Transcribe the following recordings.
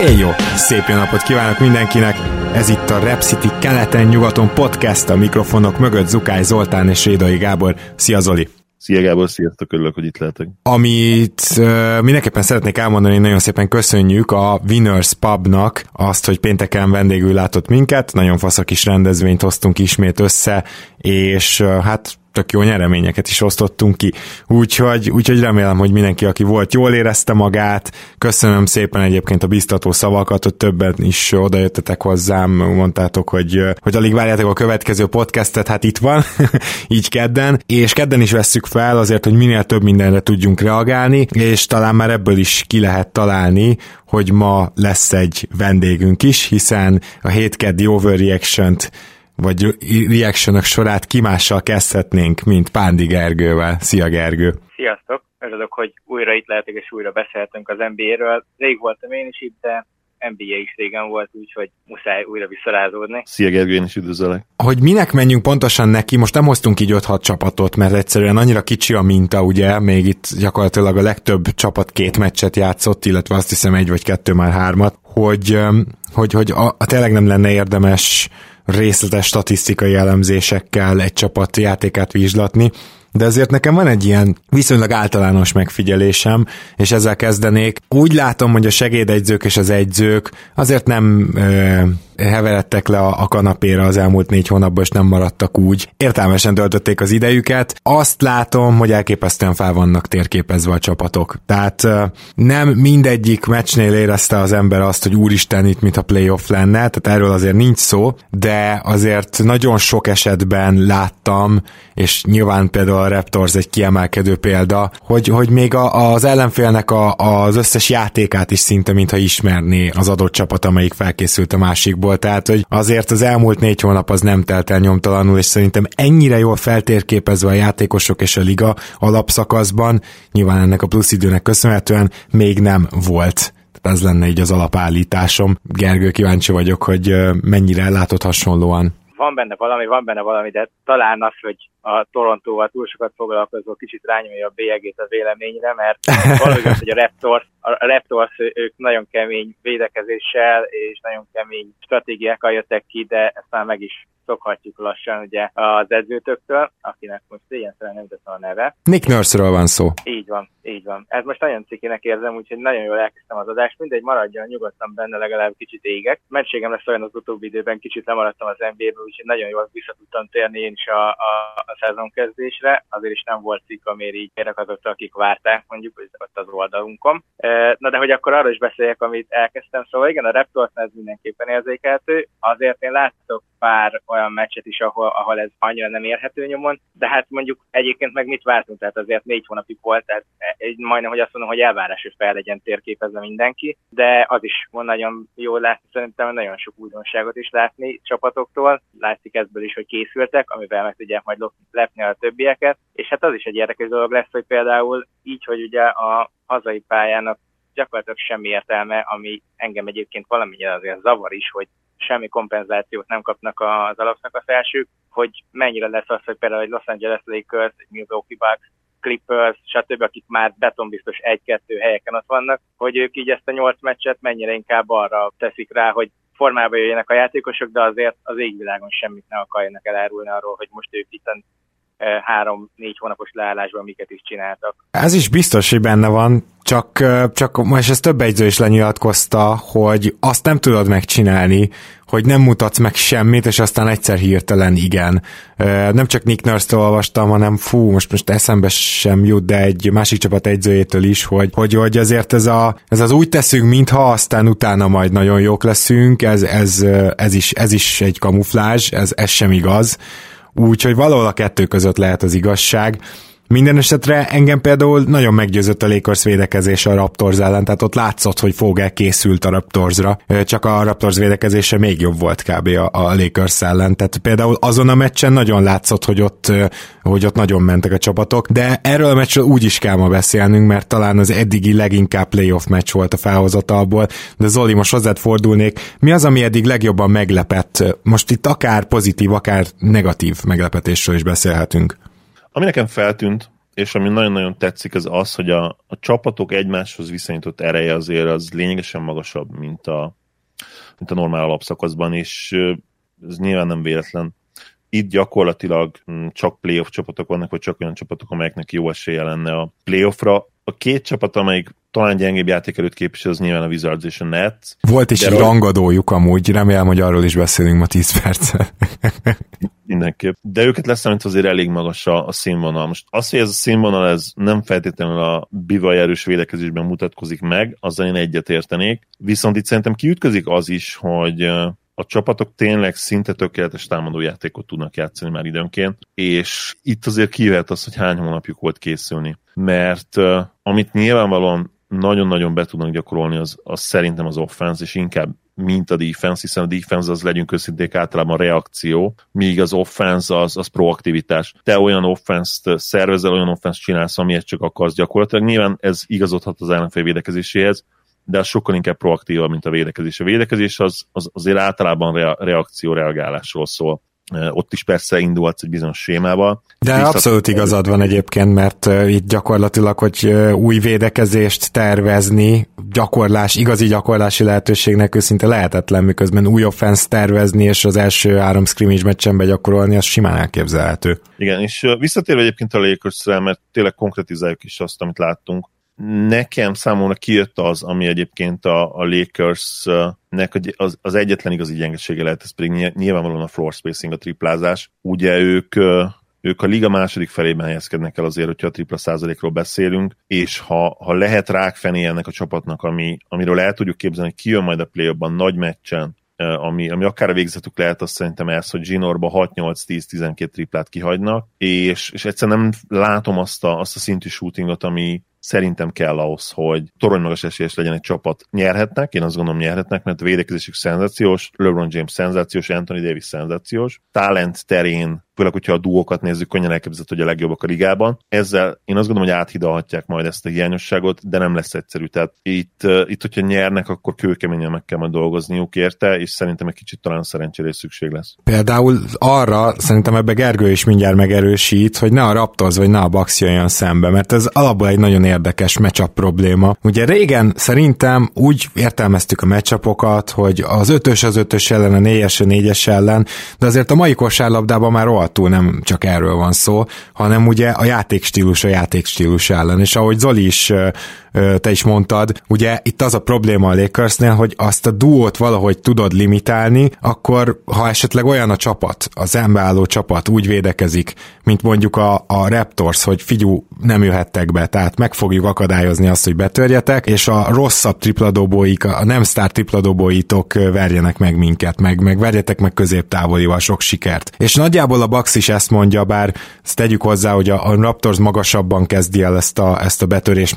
Éjjó! Szép jó napot kívánok mindenkinek! Ez itt a Rep City keleten-nyugaton podcast, a mikrofonok mögött Zukály Zoltán és Rédai Gábor. Szia Zoli! Szia Gábor, sziasztok, örülök, hogy itt lehetek. Amit uh, mindenképpen szeretnék elmondani, nagyon szépen köszönjük a Winners Pubnak azt, hogy pénteken vendégül látott minket, nagyon fasz a kis rendezvényt hoztunk ismét össze, és uh, hát tök jó nyereményeket is osztottunk ki. Úgyhogy, úgyhogy remélem, hogy mindenki, aki volt, jól érezte magát. Köszönöm szépen egyébként a biztató szavakat, hogy többen is odajöttetek hozzám, mondtátok, hogy, hogy alig várjátok a következő podcastet, hát itt van, így kedden, és kedden is vesszük fel azért, hogy minél több mindenre tudjunk reagálni, és talán már ebből is ki lehet találni, hogy ma lesz egy vendégünk is, hiszen a hétkeddi overreaction-t vagy reactionok sorát kimással kezdhetnénk, mint Pándi Gergővel. Szia Gergő! Sziasztok! Örülök, hogy újra itt lehetek és újra beszélhetünk az NBA-ről. Rég voltam én is itt, de NBA is régen volt, úgyhogy muszáj újra visszarázódni. Szia Gergő, én is üdvözöllek. Hogy minek menjünk pontosan neki, most nem hoztunk így 5-6 csapatot, mert egyszerűen annyira kicsi a minta, ugye, még itt gyakorlatilag a legtöbb csapat két meccset játszott, illetve azt hiszem egy vagy kettő már hármat, hogy, hogy, hogy a, a tényleg nem lenne érdemes részletes statisztikai elemzésekkel egy csapat játékát vizslatni, de azért nekem van egy ilyen viszonylag általános megfigyelésem, és ezzel kezdenék. Úgy látom, hogy a segédegyzők és az egyzők azért nem ö, heveredtek le a, a kanapéra az elmúlt négy hónapban, és nem maradtak úgy. Értelmesen töltötték az idejüket. Azt látom, hogy elképesztően fel vannak térképezve a csapatok. Tehát nem mindegyik meccsnél érezte az ember azt, hogy úristen itt, mint a playoff lenne, tehát erről azért nincs szó, de azért nagyon sok esetben láttam, és nyilván például a Raptors egy kiemelkedő példa, hogy, hogy még a, az ellenfélnek a, az összes játékát is szinte, mintha ismerné az adott csapat, amelyik felkészült a másikból. Tehát, hogy azért az elmúlt négy hónap az nem telt el nyomtalanul, és szerintem ennyire jól feltérképezve a játékosok és a liga alapszakaszban, nyilván ennek a plusz időnek köszönhetően még nem volt. Ez lenne így az alapállításom. Gergő, kíváncsi vagyok, hogy mennyire látod hasonlóan. Van benne valami, van benne valami, de talán az, hogy a Torontóval túl sokat foglalkozó, kicsit rányomja a bélyegét a véleményre, mert valójában, hogy a Raptors, a Raptors ők nagyon kemény védekezéssel és nagyon kemény stratégiákkal jöttek ki, de ezt már meg is szokhatjuk lassan ugye az edzőtöktől, akinek most ilyen nem teszem a neve. Nick Nurse-ről van szó. Így van, így van. Ez most nagyon cikinek érzem, úgyhogy nagyon jól elkezdtem az adást. Mindegy, maradjon nyugodtan benne, legalább kicsit égek. Mentségem lesz olyan az utóbbi időben, kicsit lemaradtam az NBA-ből, úgyhogy nagyon jól vissza tudtam térni én is a, a, a szezon kezdésre. Azért is nem volt cikk, amiért így érakazott, akik várták, mondjuk, ott az oldalunkon. Na de hogy akkor arról is beszéljek, amit elkezdtem. Szóval igen, a Raptors ez mindenképpen érzékelhető. Azért én látok pár olyan meccset is, ahol, ahol ez annyira nem érhető nyomon, de hát mondjuk egyébként meg mit vártunk, tehát azért négy hónapig volt, tehát majdnem, hogy azt mondom, hogy elvárás, hogy fel legyen térképezve mindenki, de az is van nagyon jó látni, szerintem nagyon sok újdonságot is látni csapatoktól, látszik ebből is, hogy készültek, amivel meg tudják majd lepni a többieket, és hát az is egy érdekes dolog lesz, hogy például így, hogy ugye a hazai pályának gyakorlatilag semmi értelme, ami engem egyébként valamennyire azért zavar is, hogy semmi kompenzációt nem kapnak az alapszakasz elsők, hogy mennyire lesz az, hogy például egy Los Angeles Lakers, egy Milwaukee Bucks, Clippers, stb., akik már betonbiztos egy-kettő helyeken ott vannak, hogy ők így ezt a nyolc meccset mennyire inkább arra teszik rá, hogy formába jöjjenek a játékosok, de azért az égvilágon semmit ne akarjanak elárulni arról, hogy most ők itt három-négy hónapos leállásban miket is csináltak. Ez is biztos, hogy benne van, csak, csak most ezt több egyző is lenyilatkozta, hogy azt nem tudod megcsinálni, hogy nem mutatsz meg semmit, és aztán egyszer hirtelen igen. Nem csak Nick Nurse-től olvastam, hanem fú, most, most eszembe sem jut, de egy másik csapat egyzőjétől is, hogy, hogy, hogy azért ez, a, ez az úgy teszünk, mintha aztán utána majd nagyon jók leszünk, ez, ez, ez, is, ez is egy kamuflázs, ez, ez sem igaz Úgyhogy valahol a kettő között lehet az igazság. Minden esetre engem például nagyon meggyőzött a Lakers védekezése a Raptors ellen, tehát ott látszott, hogy Fogel készült a Raptorsra, csak a Raptors védekezése még jobb volt kb. a, a Lakers ellen, tehát például azon a meccsen nagyon látszott, hogy ott, hogy ott nagyon mentek a csapatok, de erről a meccsről úgy is kell ma beszélnünk, mert talán az eddigi leginkább playoff meccs volt a felhozatalból, de Zoli, most hozzád fordulnék, mi az, ami eddig legjobban meglepett? Most itt akár pozitív, akár negatív meglepetésről is beszélhetünk. Ami nekem feltűnt, és ami nagyon-nagyon tetszik, az az, hogy a, a csapatok egymáshoz viszonyított ereje azért az lényegesen magasabb, mint a, mint a normál alapszakaszban, és ez nyilván nem véletlen. Itt gyakorlatilag hm, csak playoff csapatok vannak, vagy csak olyan csapatok, amelyeknek jó esélye lenne a playoffra. A két csapat, amelyik talán gyengébb játékelőt képvisel, az nyilván a Wizards és a Nets. Volt is egy rangadójuk amúgy, remélem, hogy arról is beszélünk ma 10 percet. Mindenképp. De őket leszámít azért elég magas a, a színvonal. Most az, hogy ez a színvonal ez nem feltétlenül a bivaj erős védekezésben mutatkozik meg, azzal én egyet értenék. Viszont itt szerintem kiütközik az is, hogy a csapatok tényleg szinte tökéletes támadójátékot tudnak játszani már időnként, és itt azért kijöhet az, hogy hány hónapjuk volt készülni. Mert uh, amit nyilvánvalóan nagyon-nagyon be tudnak gyakorolni, az, az szerintem az offense, és inkább mint a defense, hiszen a defense az legyünk őszinték általában reakció, míg az offense az, az proaktivitás. Te olyan offense-t szervezel, olyan offense csinálsz, amilyet csak akarsz gyakorlatilag. Nyilván ez igazodhat az ellenfél védekezéséhez, de az sokkal inkább proaktívabb, mint a védekezés. A védekezés az, az azért általában reakció, reagálásról szól ott is persze indulhatsz egy bizonyos sémával. De Visszat... abszolút igazad van egyébként, mert itt gyakorlatilag, hogy új védekezést tervezni, gyakorlás, igazi gyakorlási lehetőségnek őszinte lehetetlen, miközben új offense tervezni, és az első három scrimmage meccsen begyakorolni, az simán elképzelhető. Igen, és visszatérve egyébként a lakers mert tényleg konkretizáljuk is azt, amit láttunk, nekem számomra kijött az, ami egyébként a, a Lakers-nek az, az egyetlen igazi gyengesége lehet, ez pedig nyilvánvalóan a floor spacing, a triplázás. Ugye ők ők a liga második felében helyezkednek el azért, hogyha a tripla százalékról beszélünk, és ha, ha lehet rákfené ennek a csapatnak, ami, amiről el tudjuk képzelni, hogy kijön majd a play nagy meccsen, ami, ami akár a végzetük lehet, azt szerintem ez, hogy Ginorba 6-8-10-12 triplát kihagynak, és, és egyszerűen nem látom azt a, azt a szintű shootingot, ami, szerintem kell ahhoz, hogy torony magas esélyes legyen egy csapat. Nyerhetnek, én azt gondolom nyerhetnek, mert védekezésük szenzációs, LeBron James szenzációs, Anthony Davis szenzációs. Talent terén főleg, hogyha a duókat nézzük, könnyen elképzelhető, hogy a legjobbak a ligában. Ezzel én azt gondolom, hogy áthidalhatják majd ezt a hiányosságot, de nem lesz egyszerű. Tehát itt, itt hogyha nyernek, akkor kőkeményen meg kell majd dolgozniuk érte, és szerintem egy kicsit talán szerencsére szükség lesz. Például arra szerintem ebbe Gergő is mindjárt megerősít, hogy ne a Raptors vagy ne a Bucks jöjjön szembe, mert ez alapból egy nagyon érdekes matchup probléma. Ugye régen szerintem úgy értelmeztük a matchupokat, hogy az ötös az ötös ellen, a négyes a négyes ellen, de azért a mai kosárlabdában már rohadtul nem csak erről van szó, hanem ugye a játékstílus a játékstílus ellen, és ahogy Zoli is te is mondtad, ugye itt az a probléma a Lakersnél, hogy azt a duót valahogy tudod limitálni, akkor ha esetleg olyan a csapat, az embeálló csapat úgy védekezik, mint mondjuk a, a Raptors, hogy figyú, nem jöhettek be, tehát meg fogjuk akadályozni azt, hogy betörjetek, és a rosszabb tripladobóik, a nem sztár tripladobóitok verjenek meg minket, meg, meg verjetek meg középtávolival sok sikert. És nagyjából a Bax is ezt mondja, bár ezt tegyük hozzá, hogy a, a Raptors magasabban kezdi el ezt a, ezt a betörés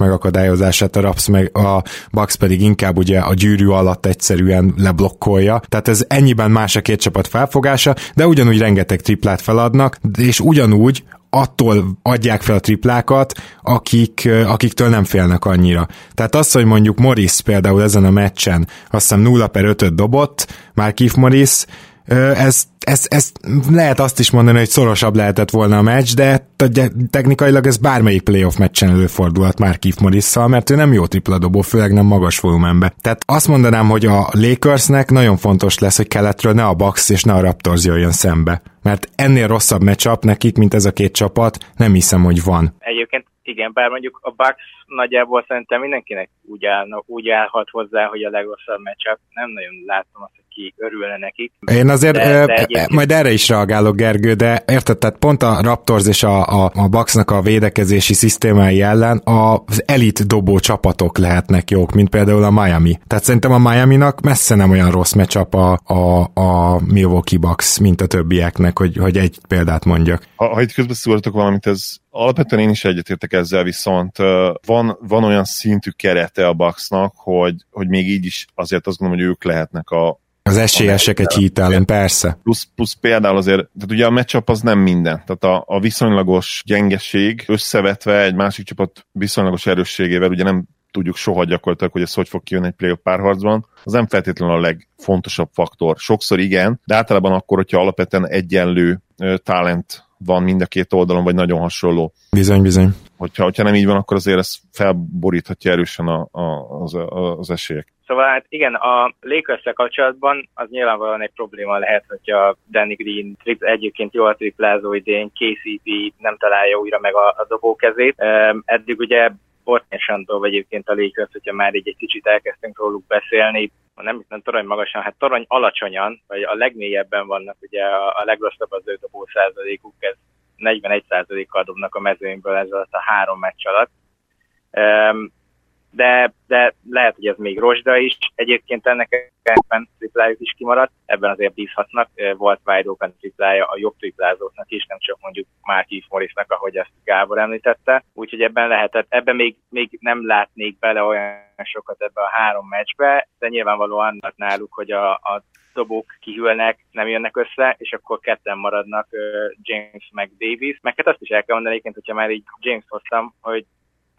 megakadályozását, a Raps meg a Bax pedig inkább ugye a gyűrű alatt egyszerűen leblokkolja. Tehát ez ennyiben más a két csapat felfogása, de ugyanúgy rengeteg triplát feladnak, és ugyanúgy attól adják fel a triplákat, akik, akiktől nem félnek annyira. Tehát az, hogy mondjuk Morris például ezen a meccsen azt hiszem 0 per 5 dobott, már Keith Morris, ez, ez, ez lehet azt is mondani, hogy szorosabb lehetett volna a meccs, de technikailag ez bármelyik playoff meccsen előfordulhat már Keith morris mert ő nem jó tripla dobó, főleg nem magas volumenbe. Tehát azt mondanám, hogy a Lakersnek nagyon fontos lesz, hogy keletről ne a Bucks és ne a Raptors jöjjön szembe. Mert ennél rosszabb meccsap nekik, mint ez a két csapat, nem hiszem, hogy van. Egyébként igen, bár mondjuk a Bucks nagyjából szerintem mindenkinek úgy, állna, úgy állhat hozzá, hogy a legrosszabb meccsap. Nem nagyon látom azt, hogy bárki örülne nekik. Én azért de, de egyébként... majd erre is reagálok, Gergő, de érted, tehát pont a Raptors és a, a, a Bucksnak a védekezési szisztémái ellen az elit dobó csapatok lehetnek jók, mint például a Miami. Tehát szerintem a Miami-nak messze nem olyan rossz meccsap a, a, a Milwaukee Bucks, mint a többieknek, hogy, hogy egy példát mondjak. Ha, ha itt közbeszúrtok valamit, ez alapvetően én is egyetértek ezzel, viszont van, van olyan szintű kerete a Bucksnak, hogy, hogy még így is azért azt gondolom, hogy ők lehetnek a, az esélyesek egy hit ellen, persze. Plusz, plusz például azért, tehát ugye a matchup az nem minden. Tehát a, a viszonylagos gyengeség összevetve egy másik csapat viszonylagos erősségével, ugye nem tudjuk soha gyakorlatilag, hogy ez hogy fog kijönni egy playoff párharcban, az nem feltétlenül a legfontosabb faktor. Sokszor igen, de általában akkor, hogyha alapvetően egyenlő talent van mind a két oldalon, vagy nagyon hasonló. Bizony, bizony. Hogyha, hogyha nem így van, akkor azért ez felboríthatja erősen a, a, az, a, az esélyek. Szóval hát igen, a lakers kapcsolatban az nyilvánvalóan egy probléma lehet, hogyha Danny Green trip, egyébként jól triplázó idén, KCP nem találja újra meg a, a dobókezét. Eddig ugye Portnyesantól, vagy egyébként a Lakers, hogyha már így egy kicsit elkezdtünk róluk beszélni, nem, nem torony magasan, hát torony alacsonyan, vagy a legmélyebben vannak, ugye a, a legrosszabb az ő dobó százalékuk, ez 41 százalékkal dobnak a mezőnyből ez alatt a három meccs alatt. De, de lehet, hogy ez még rozsda is. Egyébként ennek ebben triplájuk is kimaradt, ebben azért bízhatnak. Volt wide open triplája a jobb triplázóknak is, nem csak mondjuk Markif Morrisnak, ahogy ezt Gábor említette. Úgyhogy ebben lehetett, ebben még, még nem látnék bele olyan sokat ebbe a három meccsbe, de nyilvánvalóan náluk, hogy a, a dobók kihűlnek, nem jönnek össze, és akkor ketten maradnak James meg Davis. Meg hát azt is el kell mondani egyébként, hogyha már így James hoztam, hogy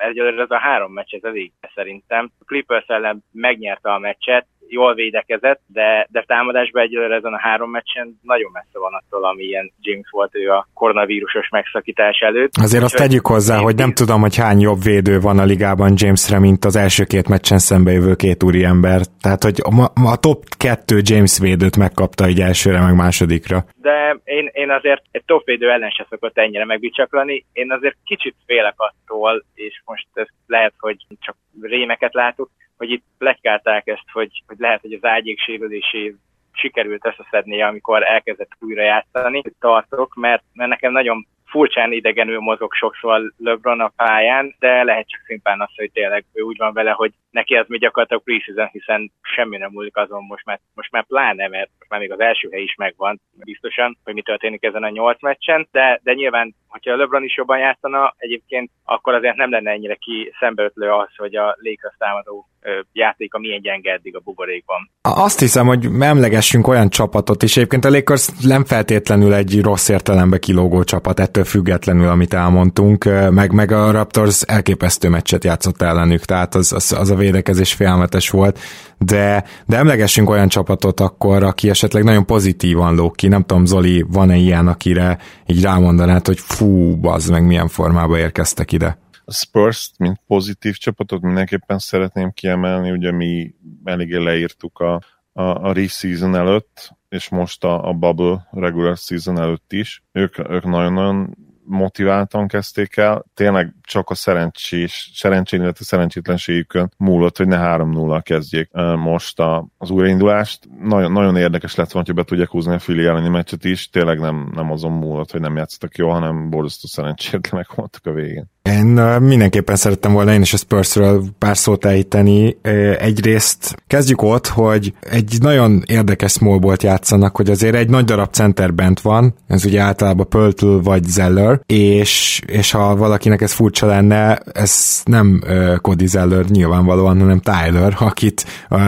egyelőre ez a három meccs, ez elég szerintem. A Clippers ellen megnyerte a meccset, jól védekezett, de, de támadásban egyelőre ezen a három meccsen nagyon messze van attól, ami ilyen James volt ő a koronavírusos megszakítás előtt. Azért azt tegyük hozzá, hogy nem tudom, hogy hány jobb védő van a ligában Jamesre, mint az első két meccsen jövő két úri ember. Tehát, hogy a, a top kettő James védőt megkapta egy elsőre, meg másodikra. De én, én azért egy top védő ellen se szokott ennyire megbicsaklani. Én azért kicsit félek attól, és most ez lehet, hogy csak rémeket látok, hogy itt plegykálták ezt, hogy, hogy lehet, hogy az ágyék sérülésé sikerült összeszednie, amikor elkezdett újra játszani. Tartok, mert, mert nekem nagyon furcsán idegenül mozog sokszor LeBron a pályán, de lehet csak szimplán az, hogy tényleg ő úgy van vele, hogy neki ez mi gyakorlatilag preseason, hiszen semmi nem múlik azon most már, most már pláne, mert most már még az első hely is megvan biztosan, hogy mi történik ezen a nyolc meccsen, de, de nyilván, hogyha LeBron is jobban játszana, egyébként akkor azért nem lenne ennyire ki szembeötlő az, hogy a Lakers támadó játéka milyen gyenge eddig a buborékban. Azt hiszem, hogy emlegessünk olyan csapatot is. Egyébként a Lakers nem feltétlenül egy rossz értelembe kilógó csapat, ettől függetlenül, amit elmondtunk, meg, meg a Raptors elképesztő meccset játszott ellenük, tehát az, az, az a védekezés félmetes volt, de, de emlegessünk olyan csapatot akkor, aki esetleg nagyon pozitívan lók ki. Nem tudom, Zoli, van-e ilyen, akire így rámondanád, hogy fú, az meg milyen formába érkeztek ide? A spurs mint pozitív csapatot mindenképpen szeretném kiemelni, ugye mi eléggé leírtuk a, a, a re-season előtt, és most a, a bubble regular season előtt is. Ők, ők nagyon-nagyon motiváltan kezdték el, tényleg csak a szerencsés, szerencsén, illetve szerencsétlenségükön múlott, hogy ne 3-0 kezdjék most a, az újraindulást. Nagyon, nagyon érdekes lett volna, hogy be tudják húzni a Fili elleni meccset is, tényleg nem, nem azon múlott, hogy nem játszottak jól, hanem borzasztó szerencsétlenek voltak a végén. Én mindenképpen szerettem volna én is a Spursről pár szót ejteni. Egyrészt kezdjük ott, hogy egy nagyon érdekes smallbolt játszanak, hogy azért egy nagy darab center bent van, ez ugye általában Pöltl vagy Zeller, és, és ha valakinek ez furcsa lenne, ez nem Cody Zeller nyilvánvalóan, hanem Tyler, akit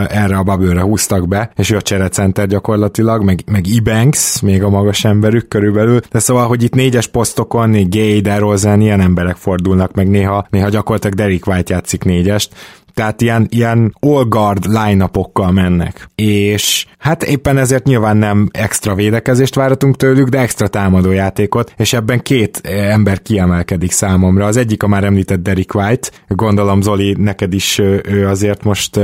erre a babőre húztak be, és ő a cserecenter gyakorlatilag, meg, meg Ibanks, még a magas emberük körülbelül, de szóval, hogy itt négyes posztokon, Gay, DeRozan, ilyen emberek fordulnak, meg néha, néha gyakorlatilag Derek White játszik négyest, tehát ilyen, ilyen all guard line mennek. És hát éppen ezért nyilván nem extra védekezést váratunk tőlük, de extra támadójátékot, és ebben két ember kiemelkedik számomra. Az egyik a már említett Derek White, gondolom Zoli, neked is ő azért most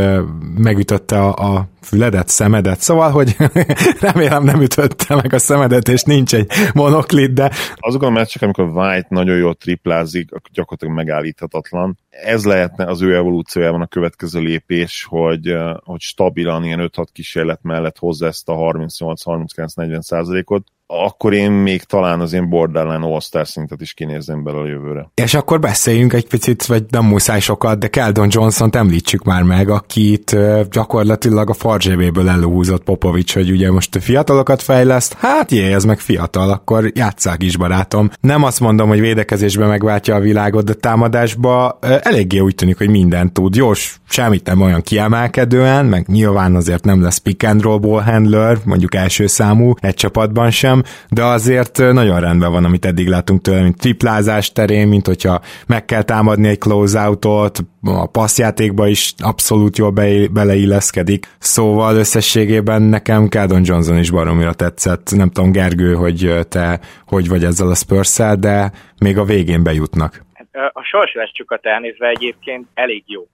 megütötte a, a füledet, szemedet, szóval, hogy remélem nem ütötte meg a szemedet, és nincs egy monoklid, de... Azokon a meccsek, amikor White nagyon jól triplázik, akkor gyakorlatilag megállíthatatlan ez lehetne az ő evolúciójában a következő lépés, hogy, hogy stabilan ilyen 5-6 kísérlet mellett hozza ezt a 38-39-40 százalékot, akkor én még talán az én borderline all szintet is kinézem bele a jövőre. És akkor beszéljünk egy picit, vagy nem muszáj sokat, de Keldon Johnson-t említsük már meg, akit gyakorlatilag a farzsébéből előhúzott Popovics, hogy ugye most fiatalokat fejleszt, hát jé, ez meg fiatal, akkor játsszák is barátom. Nem azt mondom, hogy védekezésben megváltja a világot, de támadásba eléggé úgy tűnik, hogy mindent tud. Jó, semmit nem olyan kiemelkedően, meg nyilván azért nem lesz pick and roll ball handler, mondjuk első számú egy csapatban sem, de azért nagyon rendben van, amit eddig látunk tőle, mint triplázás terén, mint hogyha meg kell támadni egy close-outot, a passzjátékba is abszolút jól be, beleilleszkedik, szóval összességében nekem Keldon Johnson is baromira tetszett. Nem tudom, Gergő, hogy te hogy vagy ezzel a spurs de még a végén bejutnak. A sorsoláscsukat elnézve egyébként elég jó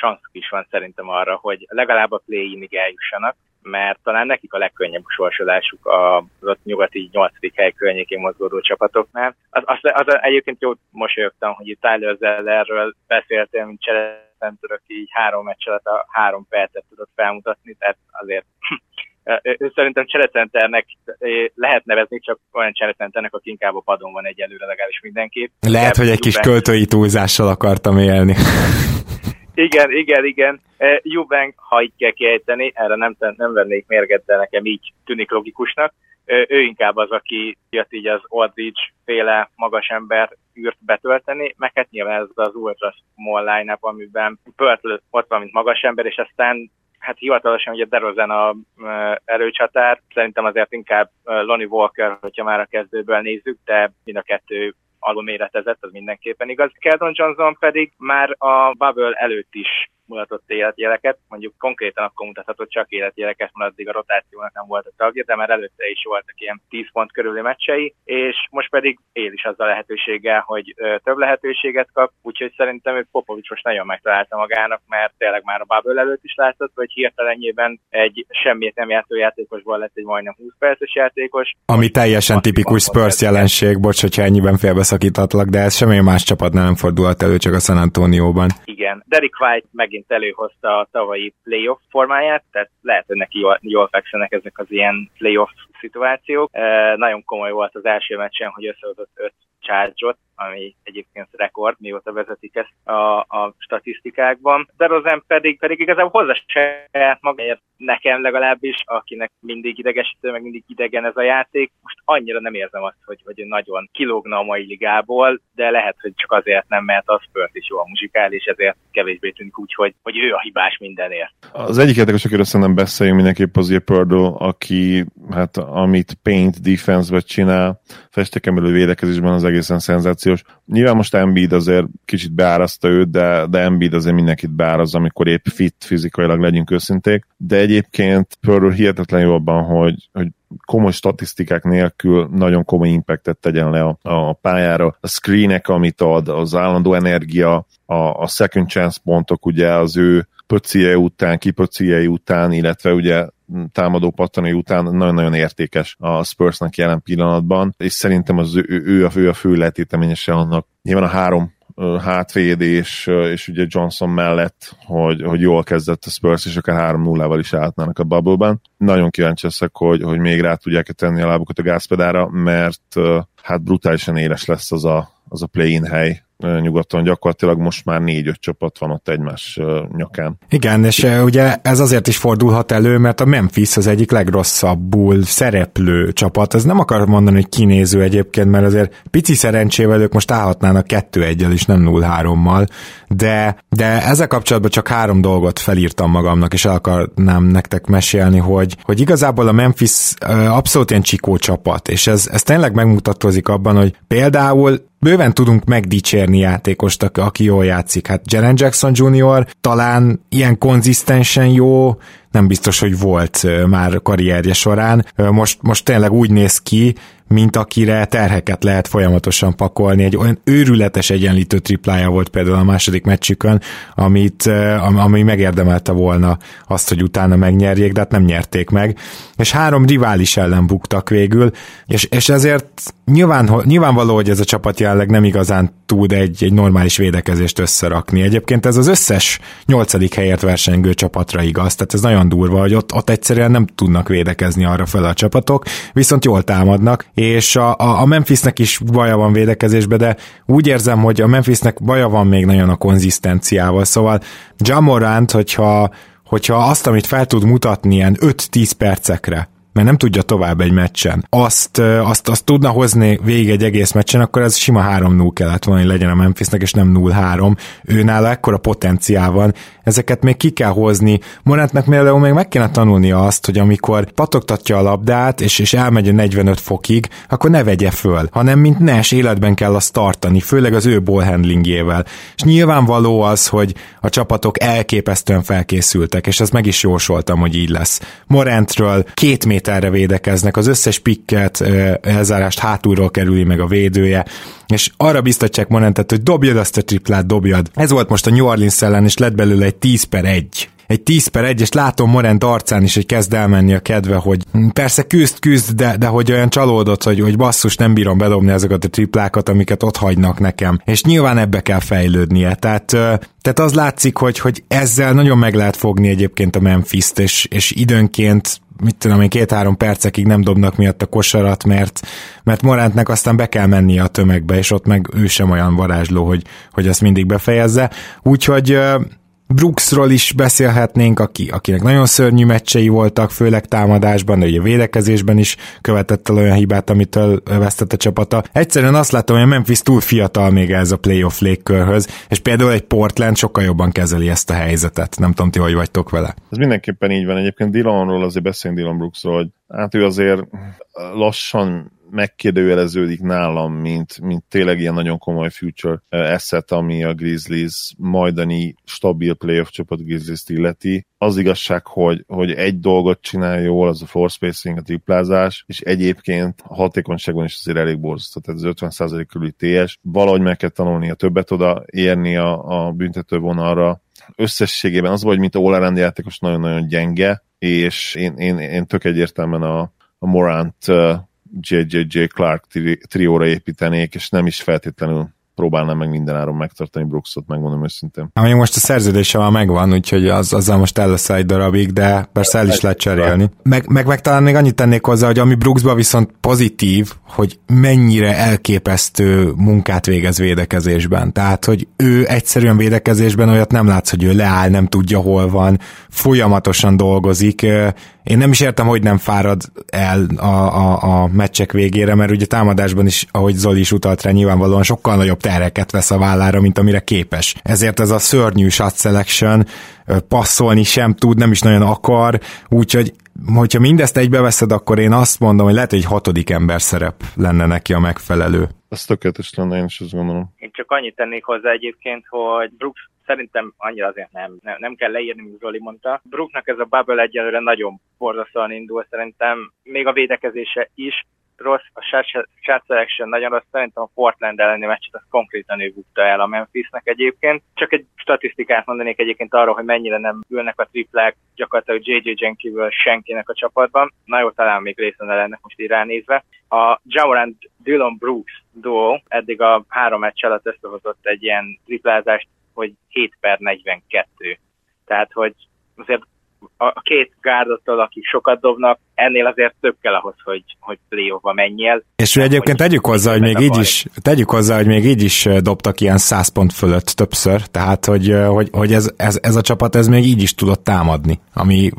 sanszuk is van szerintem arra, hogy legalább a play-inig eljussanak, mert talán nekik a legkönnyebb sorsolásuk az ott nyugati 8. hely környékén mozgódó csapatoknál. Az, az, az egyébként jó mosolyogtam, hogy itt Tyler Zellerről beszéltél, mint cserecenter, aki így három meccs alatt a három percet tudott felmutatni, tehát azért ő szerintem cserecenternek lehet nevezni, csak olyan cserecenternek, aki inkább a padon van egyelőre legalábbis mindenképp. Lehet, hogy egy kis költői túlzással akartam élni. Igen, igen, igen. Jubank, ha így kell kiejteni, erre nem, nem vennék mérget, de nekem így tűnik logikusnak. Ő inkább az, aki jött így az Aldridge féle magas ember űrt betölteni, meg hát nyilván ez az ultra small line amiben Pörtl ott van, mint magas ember, és aztán hát hivatalosan ugye DeRozan a erőcsatár, szerintem azért inkább Lonnie Walker, hogyha már a kezdőből nézzük, de mind a kettő alulméretezett, az mindenképpen igaz. Keldon Johnson pedig már a bubble előtt is mutatott életjeleket, mondjuk konkrétan akkor mutathatott csak életjeleket, mert addig a rotációnak nem volt a tagja, de már előtte is voltak ilyen 10 pont körüli meccsei, és most pedig él is azzal a lehetőséggel, hogy több lehetőséget kap, úgyhogy szerintem ő Popovics most nagyon megtalálta magának, mert tényleg már a Bubble előtt is látszott, hogy hirtelenjében egy semmit nem játszó játékosból lett egy majdnem 20 perces játékos. Ami teljesen tipikus Spurs jelenség, bocs, hogyha ennyiben félbeszakítatlak, de ez semmi más csapat nem fordulhat elő, csak a San Antonio-ban. Igen, Derek White megint megint előhozta a tavalyi playoff formáját, tehát lehet, hogy neki jól, jól fekszenek ezek az ilyen playoff szituációk. Nagyon komoly volt az első meccsen, hogy összehozott öt charge ami egyébként rekord, mióta vezetik ezt a, a statisztikákban. De Rosen pedig, pedig igazából hozzá saját magáért nekem legalábbis, akinek mindig idegesítő, meg mindig idegen ez a játék. Most annyira nem érzem azt, hogy, hogy nagyon kilógna a mai ligából, de lehet, hogy csak azért nem, mert a Spurs is jó a muzsikál, és ezért kevésbé tűnik úgy, hogy, hogy ő a hibás mindenért. Az egyik érdekes, akiről szerintem beszéljünk mindenképp az Purdle, aki hát amit paint defense-be csinál, festekemelő védekezésben az egészen szenzációs. Nyilván most Embiid azért kicsit beáraszta őt, de, de Embiid azért mindenkit beáraz, amikor épp fit fizikailag legyünk őszinték, de egyébként Purdle hihetetlen jó abban, hogy, hogy komoly statisztikák nélkül nagyon komoly impactet tegyen le a, a pályára. A screenek, amit ad, az állandó energia, a, a second chance pontok, ugye az ő pöcie után, kipöciei után, illetve ugye támadó pattanai után nagyon-nagyon értékes a Spursnak jelen pillanatban, és szerintem az ő, ő, a, ő a fő letéteményese annak. Nyilván a három hátvéd és, és ugye Johnson mellett, hogy, hogy jól kezdett a Spurs, és akár 3-0-val is állhatnának a bubble-ben. Nagyon kíváncsi leszek, hogy, hogy még rá tudják-e tenni a lábukat a gázpedára, mert hát brutálisan éles lesz az a, az a play-in hely nyugaton gyakorlatilag most már négy-öt csapat van ott egymás nyakán. Igen, és ugye ez azért is fordulhat elő, mert a Memphis az egyik legrosszabbul szereplő csapat. Ez nem akar mondani, hogy kinéző egyébként, mert azért pici szerencsével ők most állhatnának 2-1-el és nem 0-3-mal, de, de ezzel kapcsolatban csak három dolgot felírtam magamnak, és el akarnám nektek mesélni, hogy, hogy igazából a Memphis abszolút ilyen csikó csapat, és ez, ez tényleg megmutatkozik abban, hogy például bőven tudunk megdicsérni játékost, aki jól játszik. Hát Jaren Jackson Jr. talán ilyen konzisztensen jó, nem biztos, hogy volt már karrierje során. Most, most tényleg úgy néz ki, mint akire terheket lehet folyamatosan pakolni. Egy olyan őrületes egyenlítő triplája volt például a második meccsükön, amit, ami megérdemelte volna azt, hogy utána megnyerjék, de hát nem nyerték meg. És három rivális ellen buktak végül, és, és ezért nyilván, nyilvánvaló, hogy ez a csapat jelenleg nem igazán tud egy, egy normális védekezést összerakni. Egyébként ez az összes nyolcadik helyért versengő csapatra igaz, tehát ez nagyon durva, hogy ott, ott egyszerűen nem tudnak védekezni arra fel a csapatok, viszont jól támadnak, és a, a, Memphisnek is baja van védekezésbe, de úgy érzem, hogy a Memphisnek baja van még nagyon a konzisztenciával, szóval Jamorant, hogyha, hogyha azt, amit fel tud mutatni ilyen 5-10 percekre, mert nem tudja tovább egy meccsen, azt, azt, azt tudna hozni végig egy egész meccsen, akkor ez sima 3-0 kellett volna, hogy legyen a Memphisnek, és nem 0-3. Ő nála ekkora potenciál van, ezeket még ki kell hozni. Morantnak például még meg kéne tanulnia azt, hogy amikor patogtatja a labdát, és, és elmegy a 45 fokig, akkor ne vegye föl, hanem mint Nes életben kell azt tartani, főleg az ő ballhandlingjével. És nyilvánvaló az, hogy a csapatok elképesztően felkészültek, és ezt meg is jósoltam, hogy így lesz. Morantről két méterre védekeznek, az összes pikket, elzárást hátulról kerüli meg a védője, és arra biztatják Morantet, hogy dobjad azt a triplát, dobjad. Ez volt most a New Orleans ellen, és lett belőle egy 10 per 1 egy 10 per 1, és látom Morent arcán is, hogy kezd elmenni a kedve, hogy persze küzd, küzd, de, de hogy olyan csalódott, hogy, hogy basszus, nem bírom bedobni ezeket a triplákat, amiket ott hagynak nekem. És nyilván ebbe kell fejlődnie. Tehát, tehát az látszik, hogy, hogy ezzel nagyon meg lehet fogni egyébként a Memphis-t, és, és időnként mit tudom én, két-három percekig nem dobnak miatt a kosarat, mert, mert Morantnek aztán be kell mennie a tömegbe, és ott meg ő sem olyan varázsló, hogy, hogy ezt mindig befejezze. Úgyhogy Brooksról is beszélhetnénk, aki, akinek nagyon szörnyű meccsei voltak, főleg támadásban, de ugye védekezésben is követett el olyan hibát, amitől vesztett a csapata. Egyszerűen azt látom, hogy a Memphis túl fiatal még ez a playoff légkörhöz, és például egy Portland sokkal jobban kezeli ezt a helyzetet. Nem tudom, ti hogy vagytok vele. Ez mindenképpen így van. Egyébként Dillonról azért beszélünk Dillon Brooksról, hogy hát ő azért lassan megkérdőjeleződik nálam, mint, mint tényleg ilyen nagyon komoly future asset, ami a Grizzlies majdani stabil playoff csapat Grizzlies illeti. Az igazság, hogy, hogy egy dolgot csinál jól, az a floor spacing, a triplázás, és egyébként a hatékonyságban is azért elég borzasztó, tehát az 50% körüli TS. Valahogy meg kell tanulni a többet oda érni a, a büntető vonalra. Összességében az vagy, mint a all játékos nagyon-nagyon gyenge, és én, én, én tök egyértelműen a, a Morant JJJ Clark tri- trióra építenék, és nem is feltétlenül próbálnám meg mindenáron megtartani Brooksot, megmondom őszintén. Ami most a szerződése már megvan, úgyhogy az, azzal most el lesz egy darabig, de persze el is lehet cserélni. Meg, meg, meg talán még annyit tennék hozzá, hogy ami Brooksban viszont pozitív, hogy mennyire elképesztő munkát végez védekezésben. Tehát, hogy ő egyszerűen védekezésben olyat nem látsz, hogy ő leáll, nem tudja hol van, folyamatosan dolgozik, én nem is értem, hogy nem fárad el a, a, a meccsek végére, mert ugye támadásban is, ahogy Zoli is utalt rá, nyilvánvalóan sokkal nagyobb tereket vesz a vállára, mint amire képes. Ezért ez a szörnyű shot selection passzolni sem tud, nem is nagyon akar, úgyhogy hogyha mindezt egybeveszed, akkor én azt mondom, hogy lehet, hogy egy hatodik ember szerep lenne neki a megfelelő. Ez tökéletes lenne, én is azt gondolom. Én csak annyit tennék hozzá egyébként, hogy Brooks szerintem annyira azért nem, nem, nem kell leírni, mint Zoli mondta. Brooknak ez a bubble egyelőre nagyon borzasztóan indul, szerintem még a védekezése is rossz, a shot selection nagyon rossz, szerintem a Portland elleni meccset az konkrétan ő bukta el a Memphisnek egyébként. Csak egy statisztikát mondanék egyébként arról, hogy mennyire nem ülnek a triplák gyakorlatilag JJ Jenkivől senkinek a csapatban. Na jó, talán még részen lennek most így ránézve. A Jamorant Dylan Brooks duo eddig a három meccs alatt összehozott egy ilyen triplázást hogy 7 per 42. Tehát, hogy azért a két gárdottól, akik sokat dobnak, ennél azért több kell ahhoz, hogy, hogy playoffba menjél. És Nem, egyébként tegyük hozzá, hogy még így is, tegyük hozzá, hogy még így is dobtak ilyen 100 pont fölött többször, tehát hogy, hogy, hogy ez, ez, ez, a csapat ez még így is tudott támadni, ami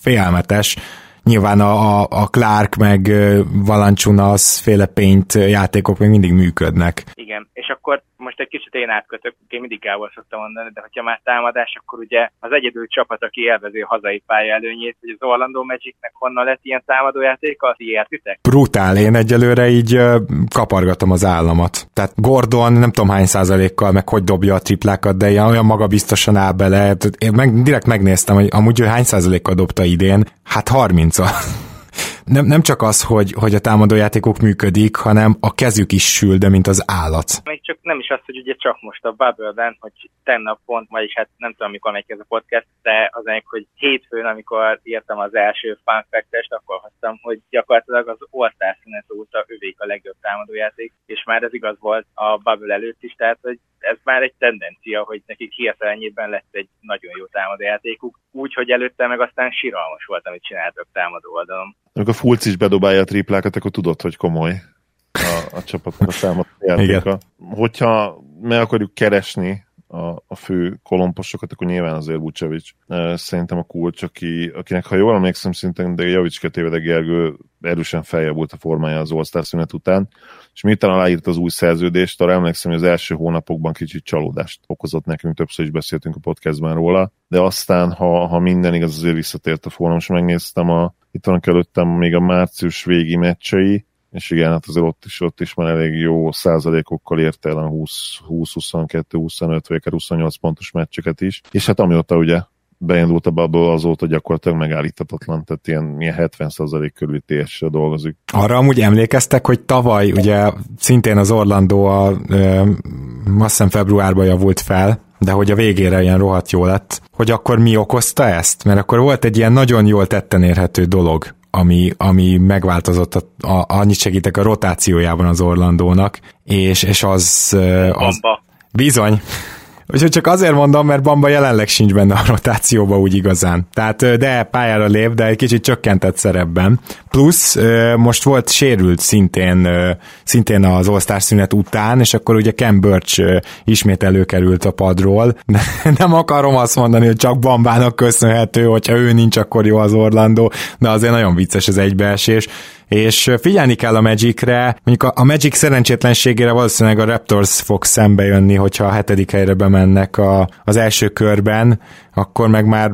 félelmetes. Nyilván a, a Clark meg Valanciunas féle paint játékok még mindig működnek. Igen, és akkor most egy kicsit én átkötök, én mindig Gábor szoktam mondani, de ha már támadás, akkor ugye az egyedül csapat, aki élvezi hazai pálya előnyét, hogy az Orlando Magicnek honnan lett ilyen támadójáték, az értitek? Brutál, én egyelőre így kapargatom az államat. Tehát Gordon nem tudom hány százalékkal, meg hogy dobja a triplákat, de ilyen olyan magabiztosan áll bele. Én meg, direkt megnéztem, hogy amúgy ő hány százalékkal dobta idén, hát 30 -a. Nem, nem csak az, hogy, hogy a támadójátékok működik, hanem a kezük is sül, de mint az állat. Még csak nem is az, hogy ugye csak most a Bubble-ben, hogy tennap pont, vagyis hát nem tudom, mikor megy ez a podcast, de az egyik, hogy hétfőn, amikor írtam az első fun fact akkor hoztam, hogy gyakorlatilag az All-Star szünet óta övék a legjobb támadójáték, és már ez igaz volt a Bubble előtt is, tehát hogy ez már egy tendencia, hogy nekik hirtelenjében lett egy nagyon jó támadójátékuk, úgy, hogy előtte meg aztán siralmas volt, amit csináltak támadó oldalon. Amikor Fulc is bedobálja a triplákat, akkor tudod, hogy komoly a, a csapatnak a játéka. Hogyha meg akarjuk keresni a, a fő kolomposokat, akkor nyilván azért Vucevic szerintem a kulcs, aki, akinek, ha jól emlékszem, szintén, de Javics de Gergő erősen feljavult a formája az All-Star szünet után, és miután aláírt az új szerződést, arra emlékszem, hogy az első hónapokban kicsit csalódást okozott nekünk, többször is beszéltünk a podcastben róla, de aztán, ha, ha minden igaz, azért visszatért a forma, és megnéztem a, itt van előttem még a március végi meccsei, és igen, hát azért ott is, ott is már elég jó százalékokkal érte el a 20-22-25 vagy 28 pontos meccseket is, és hát amióta ugye beindult a bubble, azóta gyakorlatilag megállíthatatlan, tehát ilyen, ilyen 70% körüli ts dolgozik. Arra amúgy emlékeztek, hogy tavaly ugye szintén az Orlando a, ö, azt hiszem februárban javult fel, de hogy a végére ilyen rohadt jó lett, hogy akkor mi okozta ezt? Mert akkor volt egy ilyen nagyon jól tetten érhető dolog, ami, ami megváltozott, a, a, annyit segítek a rotációjában az Orlandónak, és, és az... az bizony. Úgyhogy csak azért mondom, mert Bamba jelenleg sincs benne a rotációba úgy igazán. Tehát de pályára lép, de egy kicsit csökkentett szerepben. Plusz most volt sérült szintén, szintén az All-Star szünet után, és akkor ugye Ken Birch ismét előkerült a padról. Nem akarom azt mondani, hogy csak Bambának köszönhető, hogyha ő nincs, akkor jó az Orlando, de azért nagyon vicces az egybeesés és figyelni kell a Magicre, mondjuk a Magic szerencsétlenségére valószínűleg a Raptors fog szembe jönni, hogyha a hetedik helyre bemennek a, az első körben, akkor meg már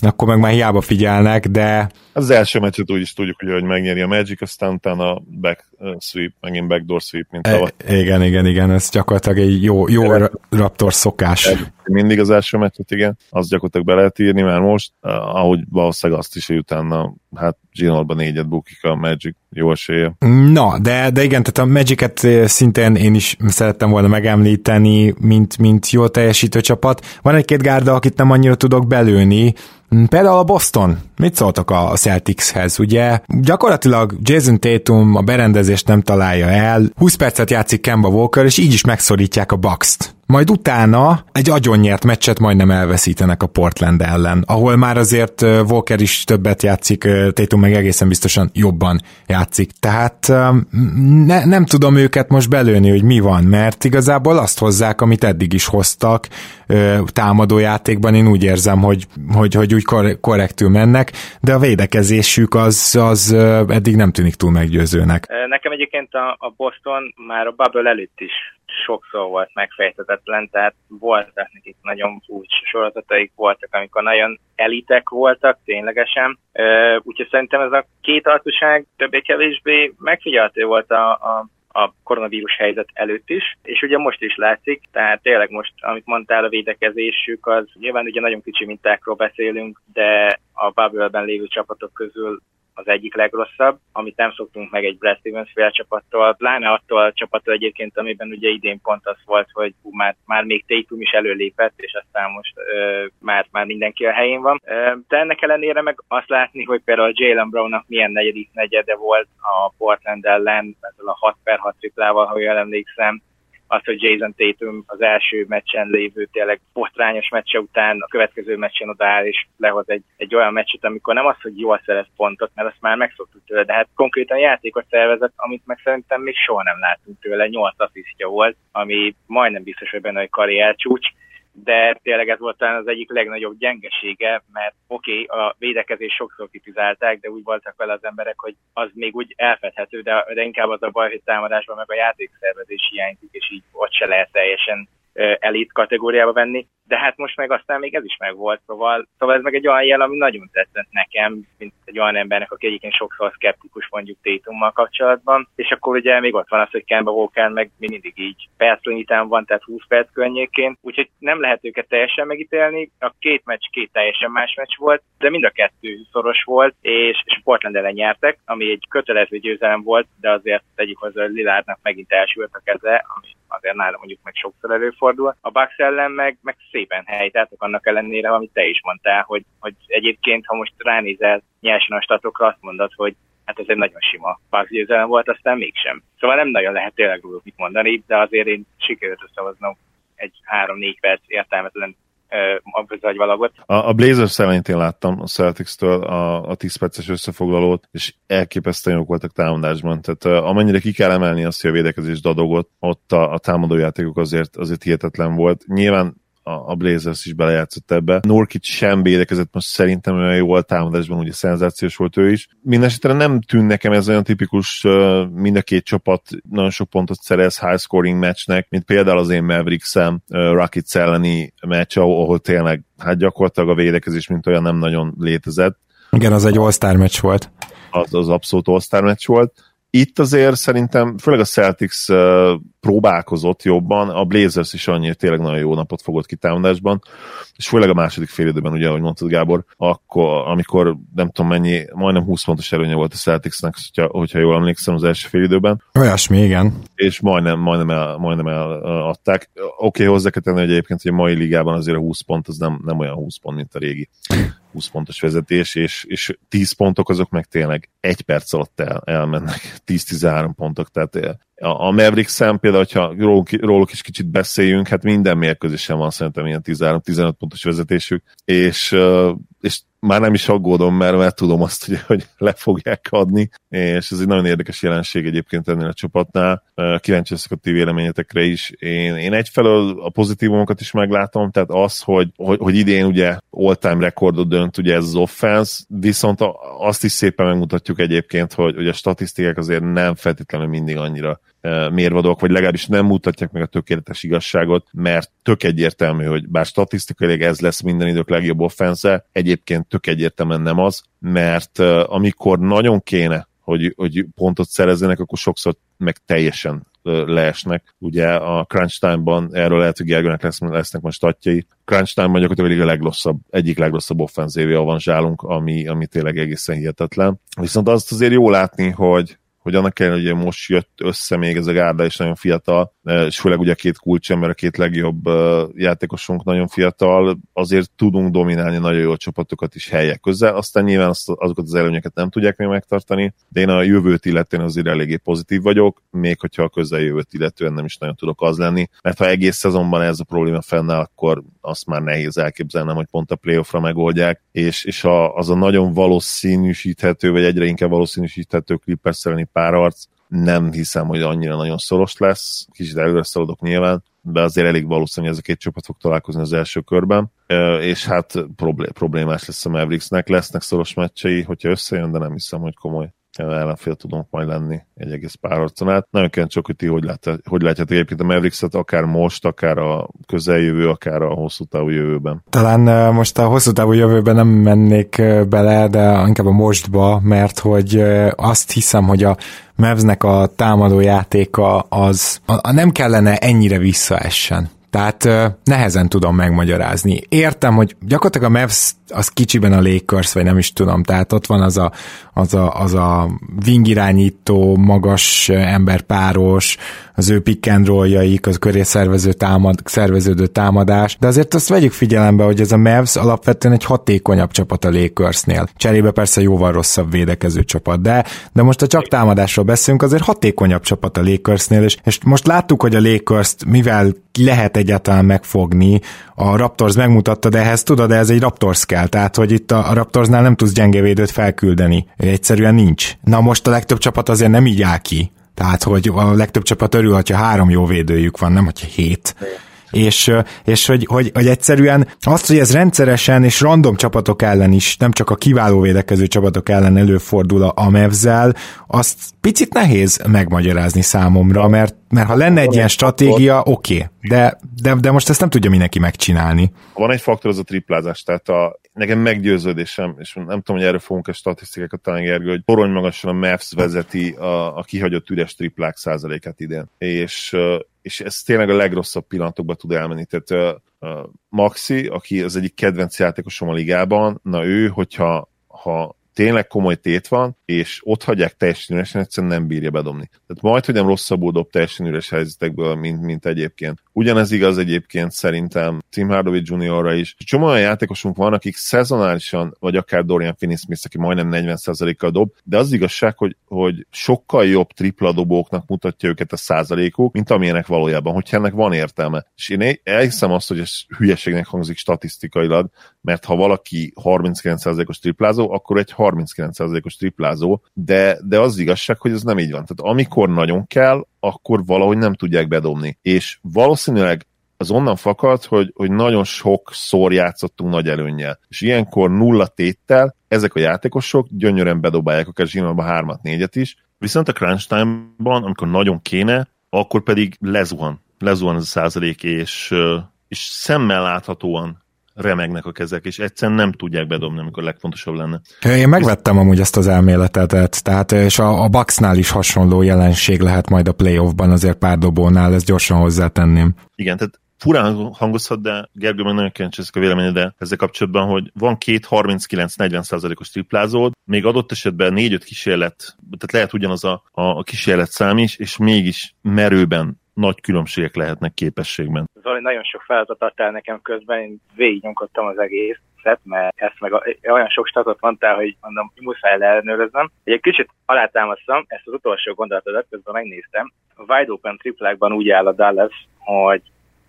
akkor meg már hiába figyelnek, de... Az első meccset úgy is tudjuk, hogy, hogy megnyeri a Magic, aztán utána a back sweep, megint backdoor sweep, mint tavaly. E, igen, igen, igen, ez gyakorlatilag egy jó, jó Raptor szokás. Mindig az első meccset, igen, azt gyakorlatilag be lehet írni már most, ahogy valószínűleg azt is, hogy utána hát Ginolban négyet bukik a Magic, jó esélye. Na, de, de igen, tehát a Magic-et szintén én is szerettem volna megemlíteni, mint, mint jó teljesítő csapat. Van egy-két gárda, akit nem annyira tudok belőni, Például a Boston, mit szóltak a Celticshez, ugye? Gyakorlatilag Jason Tatum a berendezést nem találja el, 20 percet játszik Kemba Walker, és így is megszorítják a Bucks-t. Majd utána egy agyonnyert meccset majdnem elveszítenek a Portland ellen, ahol már azért Walker is többet játszik, Tatum meg egészen biztosan jobban játszik. Tehát ne, nem tudom őket most belőni, hogy mi van, mert igazából azt hozzák, amit eddig is hoztak támadójátékban. Én úgy érzem, hogy, hogy, hogy úgy korrektül mennek, de a védekezésük az, az eddig nem tűnik túl meggyőzőnek. Nekem egyébként a, a Boston már a bubble előtt is sokszor volt megfejtetetlen, tehát voltak nekik nagyon úgy sorozataik voltak, amikor nagyon elitek voltak ténylegesen. Úgyhogy szerintem ez a két altuság többé-kevésbé megfigyelhető volt a, a a koronavírus helyzet előtt is, és ugye most is látszik, tehát tényleg most, amit mondtál, a védekezésük, az nyilván ugye nagyon kicsi mintákról beszélünk, de a bubble lévő csapatok közül az egyik legrosszabb, amit nem szoktunk meg egy Brad Stevens fél csapattól, pláne attól a csapattól egyébként, amiben ugye idén pont az volt, hogy hú, már, már még Tatum is előlépett, és aztán most ö, már, már mindenki a helyén van. Ö, de ennek ellenére meg azt látni, hogy például Jalen Brownnak milyen negyedik negyede volt a Portland ellen, ezzel a 6 per 6 triplával, ha jól emlékszem, az, hogy Jason Tatum az első meccsen lévő tényleg botrányos meccse után a következő meccsen odaáll és lehoz egy, egy olyan meccset, amikor nem az, hogy jól szerez pontot, mert azt már megszoktuk tőle, de hát konkrétan játékot szervezett, amit meg szerintem még soha nem látunk tőle, 8 asszisztja volt, ami majdnem biztos, hogy benne egy karrier csúcs, de tényleg ez volt talán az egyik legnagyobb gyengesége, mert oké, okay, a védekezés sokszor kritizálták, de úgy voltak vele az emberek, hogy az még úgy elfedhető, de, de inkább az a baj, hogy támadásban meg a játékszervezés hiányzik, és így ott se lehet teljesen elit kategóriába venni, de hát most meg aztán még ez is megvolt, szóval, szóval ez meg egy olyan jel, ami nagyon tetszett nekem, mint egy olyan embernek, aki egyébként sokszor szkeptikus mondjuk Tétummal kapcsolatban, és akkor ugye még ott van az, hogy Kemba Walker meg mindig így perclőnyitán van, tehát 20 perc környékén, úgyhogy nem lehet őket teljesen megítélni, a két meccs két teljesen más meccs volt, de mind a kettő szoros volt, és, és Portland ellen nyertek, ami egy kötelező győzelem volt, de azért tegyük hozzá, hogy Lilárdnak megint elsült a keze, ami azért nálam mondjuk meg sokszor előfordul. A Bucks ellen meg, meg szépen helytátok annak ellenére, amit te is mondtál, hogy, hogy egyébként, ha most ránézel nyersen a statokra, azt mondod, hogy hát ez egy nagyon sima Bucks győzelem volt, aztán mégsem. Szóval nem nagyon lehet tényleg róluk mit mondani, de azért én sikerült összehoznom egy három-négy perc értelmetlen valagot. A, a Blazers elején én láttam a Celtics-től a, a 10 perces összefoglalót, és elképesztően jók voltak támadásban. Tehát amennyire ki kell emelni azt, hogy a védekezés dadogott, ott a, a támadójátékok azért, azért hihetetlen volt. Nyilván a, a Blazers is belejátszott ebbe. Norkit sem védekezett most szerintem olyan jól támadásban, ugye szenzációs volt ő is. Mindenesetre nem tűn nekem ez olyan tipikus mind a két csapat nagyon sok pontot szerez high scoring matchnek, mint például az én Mavericks-em Rockets elleni meccs, ahol tényleg hát gyakorlatilag a védekezés mint olyan nem nagyon létezett. Igen, az egy All-Star meccs volt. Az, az abszolút All-Star meccs volt itt azért szerintem, főleg a Celtics próbálkozott jobban, a Blazers is annyira tényleg nagyon jó napot fogott ki támadásban, és főleg a második fél időben, ugye, ahogy mondtad Gábor, akkor, amikor nem tudom mennyi, majdnem 20 pontos előnye volt a Celticsnek, hogyha, hogyha jól emlékszem az első fél időben. Olyasmi, igen. És majdnem, majdnem, el, majdnem eladták. Oké, okay, hozzá kell tenni, hogy egyébként hogy a mai ligában azért a 20 pont az nem, nem olyan 20 pont, mint a régi 20 pontos vezetés, és, és 10 pontok azok meg tényleg egy perc alatt el, elmennek, 10-13 pontok, tehát a, a Maverick szem például, hogyha róluk, róluk is kicsit beszéljünk, hát minden mérkőzésen van szerintem ilyen 13-15 pontos vezetésük, és, és már nem is aggódom, mert, mert tudom azt, hogy, hogy le fogják adni, és ez egy nagyon érdekes jelenség egyébként ennél a csapatnál. Kíváncsi leszek a ti véleményetekre is. Én, én egyfelől a pozitívumokat is meglátom, tehát az, hogy, hogy, hogy idén ugye all-time rekordot dönt ugye ez az offense, viszont azt is szépen megmutatjuk egyébként, hogy, hogy a statisztikák azért nem feltétlenül mindig annyira mérvadók, vagy legalábbis nem mutatják meg a tökéletes igazságot, mert tök egyértelmű, hogy bár statisztikailag ez lesz minden idők legjobb offense, egyébként tök egyértelműen nem az, mert amikor nagyon kéne, hogy, hogy pontot szerezzenek, akkor sokszor meg teljesen leesnek. Ugye a crunch time-ban, erről lehet, hogy Gergőnek lesz, lesznek most statjai, crunch time-ban gyakorlatilag a legrosszabb, egyik legrosszabb offenzívja van zsálunk, ami, ami tényleg egészen hihetetlen. Viszont azt azért jó látni, hogy, hogy annak ellenére, hogy most jött össze még ez a gárda, és nagyon fiatal, e, és főleg ugye a két kulcsember, a két legjobb e, játékosunk nagyon fiatal, azért tudunk dominálni nagyon jó csapatokat is helyek közel, aztán nyilván azt, azokat az előnyöket nem tudják még megtartani, de én a jövőt illetően azért eléggé pozitív vagyok, még hogyha a közeljövőt illetően nem is nagyon tudok az lenni, mert ha egész szezonban ez a probléma fennáll, akkor azt már nehéz elképzelnem, hogy pont a playoffra megoldják, és, és a, az a nagyon valószínűsíthető, vagy egyre inkább valószínűsíthető Clippers párharc, nem hiszem, hogy annyira nagyon szoros lesz, kicsit előre szaladok nyilván, de azért elég valószínű, hogy ez a két csapat fog találkozni az első körben, és hát problémás lesz a Mavericksnek, lesznek szoros meccsei, hogyha összejön, de nem hiszem, hogy komoly ellenfél tudunk majd lenni egy egész párharcon át. Nagyon kíváncsi hogy ti hogy, lát, hogy látjátok egyébként a Mavericks-et, akár most, akár a közeljövő, akár a hosszú távú jövőben. Talán most a hosszú távú jövőben nem mennék bele, de inkább a mostba, mert hogy azt hiszem, hogy a Mavsnek a támadó játéka az a, a nem kellene ennyire visszaessen. Tehát nehezen tudom megmagyarázni. Értem, hogy gyakorlatilag a Mavs az kicsiben a Lakers, vagy nem is tudom, tehát ott van az a, az a, az a wingirányító, magas emberpáros, az ő pick and rolljaik, az köré szervező támad, szerveződő támadás, de azért azt vegyük figyelembe, hogy ez a Mavs alapvetően egy hatékonyabb csapat a Lakersnél. Cserébe persze jóval rosszabb védekező csapat, de, de most a csak támadásról beszélünk, azért hatékonyabb csapat a Lakersnél, és, és most láttuk, hogy a lakers mivel lehet egyáltalán megfogni, a Raptors megmutatta, de ehhez tudod, de ez egy Raptors kell, tehát hogy itt a, a Raptorsnál nem tudsz gyenge védőt felküldeni. Egyszerűen nincs. Na most a legtöbb csapat azért nem így áll ki. Tehát, hogy a legtöbb csapat örül, hogyha három jó védőjük van, nem hogyha hét. És, és hogy, hogy, hogy egyszerűen azt, hogy ez rendszeresen és random csapatok ellen is, nem csak a kiváló védekező csapatok ellen előfordul a Mavs-zel, azt picit nehéz megmagyarázni számomra, mert, mert ha lenne egy ilyen stratégia, oké, okay, de, de, de most ezt nem tudja mindenki megcsinálni. Van egy faktor, az a triplázás, tehát a, nekem meggyőződésem, és nem tudom, hogy erről fogunk-e statisztikákat talán Gergő, hogy torony magasan a Mavs vezeti a, a kihagyott üres triplák százalékát idén. És, és ez tényleg a legrosszabb pillanatokban tud elmenni. Tehát uh, Maxi, aki az egyik kedvenc játékosom a ligában, na ő, hogyha ha tényleg komoly tét van, és ott hagyják teljesen üresen, egyszerűen nem bírja bedobni. Tehát majd, hogy nem rosszabbul dob teljesen üres helyzetekből, mint, mint egyébként. Ugyanez igaz egyébként szerintem Tim Hardaway Jr.-ra is. Csomó olyan játékosunk van, akik szezonálisan, vagy akár Dorian Finney-Smith, aki majdnem 40%-kal dob, de az igazság, hogy, hogy sokkal jobb tripla dobóknak mutatja őket a százalékuk, mint amilyenek valójában, hogyha ennek van értelme. És én elhiszem azt, hogy ez hülyeségnek hangzik statisztikailag, mert ha valaki 39%-os triplázó, akkor egy 39%-os triplázó, de, de az igazság, hogy ez nem így van. Tehát amikor nagyon kell, akkor valahogy nem tudják bedobni. És valószínűleg az onnan fakad, hogy, hogy nagyon sokszor játszottunk nagy előnnyel. És ilyenkor nulla téttel ezek a játékosok gyönyörűen bedobálják akár zsinórba hármat, négyet is, viszont a crunch time-ban, amikor nagyon kéne, akkor pedig lezuhan. Lezuhan ez a százalék, és, és szemmel láthatóan remegnek a kezek, és egyszerűen nem tudják bedobni, amikor legfontosabb lenne. Én megvettem amúgy ezt az elméletet, tehát és a, a Bucksnál is hasonló jelenség lehet majd a playoffban, azért pár dobónál, ezt gyorsan hozzátenném. Igen, tehát furán hangozhat, de Gergő meg nagyon kíváncsi a véleménye, de ezzel kapcsolatban, hogy van két 39-40 os triplázód, még adott esetben 4-5 kísérlet, tehát lehet ugyanaz a, a kísérlet szám is, és mégis merőben nagy különbségek lehetnek képességben. Zoli, nagyon sok feladat adtál nekem közben, én végignyomkodtam az egész mert ezt meg olyan sok statot mondtál, hogy mondom, muszáj leellenőröznem. Egy kicsit alátámasztom ezt az utolsó gondolatodat, közben megnéztem. A wide open triplákban úgy áll a Dallas, hogy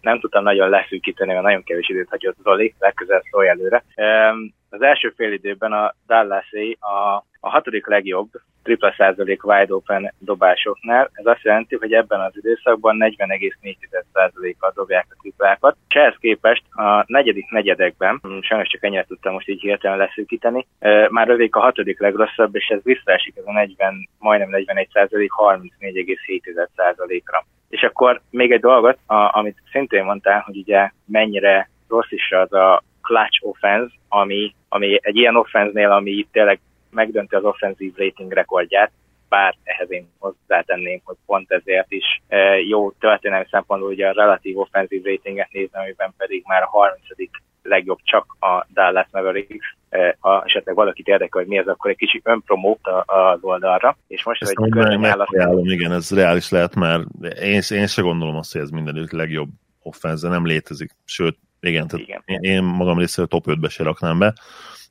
nem tudtam nagyon leszűkíteni, mert nagyon kevés időt hagyott Zoli, legközelebb szólj előre. Az első fél időben a dallas a, a hatodik legjobb tripla százalék wide open dobásoknál. Ez azt jelenti, hogy ebben az időszakban 40,4%-kal dobják a triplákat. És ehhez képest a negyedik negyedekben, sajnos csak ennyire tudtam most így hirtelen leszűkíteni, már övék a hatodik legrosszabb, és ez visszaesik ez a 40, majdnem 41 százalék 34,7%-ra. És akkor még egy dolgot, a, amit szintén mondtál, hogy ugye mennyire rossz is az a clutch offense, ami, ami egy ilyen offense-nél, ami tényleg megdönti az offenzív rating rekordját, bár ehhez én hozzátenném, hogy pont ezért is e, jó történelmi szempontból ugye a relatív offenzív ratinget nézem, amiben pedig már a 30 legjobb csak a Dallas Mavericks. E, ha esetleg valakit érdekel, hogy mi ez, akkor egy kicsi önpromót az oldalra. És most Ezt egy körvényállat... Igen, ez reális lehet, mert én, én se gondolom azt, hogy ez mindenütt legjobb offense, nem létezik. Sőt, igen, tehát igen. Én, én magam részéről top 5-be se raknám be.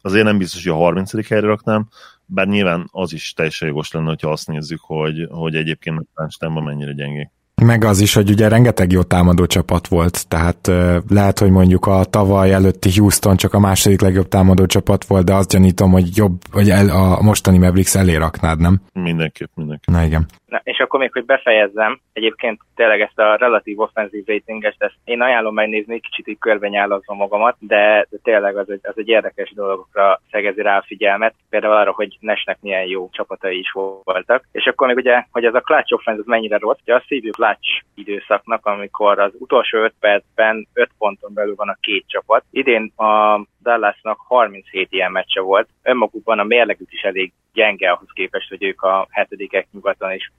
Azért nem biztos, hogy a 30. helyre raknám, bár nyilván az is teljesen jogos lenne, ha azt nézzük, hogy, hogy egyébként a mennyire gyengék. Meg az is, hogy ugye rengeteg jó támadó csapat volt, tehát lehet, hogy mondjuk a tavaly előtti Houston csak a második legjobb támadó csapat volt, de azt gyanítom, hogy jobb, hogy el, a mostani Mavericks elé raknád, nem? Mindenképp, mindenképp. Na igen. Na, és akkor még, hogy befejezzem, egyébként tényleg ezt a relatív offenzív ratinget, ezt én ajánlom megnézni, kicsit így körbenyálazom magamat, de, tényleg az egy, az egy érdekes dolgokra szegezi rá a figyelmet, például arra, hogy Nesnek milyen jó csapatai is voltak. És akkor még ugye, hogy ez a clutch offense mennyire rossz, ugye azt hívjuk clutch időszaknak, amikor az utolsó 5 percben 5 ponton belül van a két csapat. Idén a Dallasnak 37 ilyen meccse volt. Önmagukban a mérlegük is elég gyenge ahhoz képest, hogy ők a hetedikek nyugaton és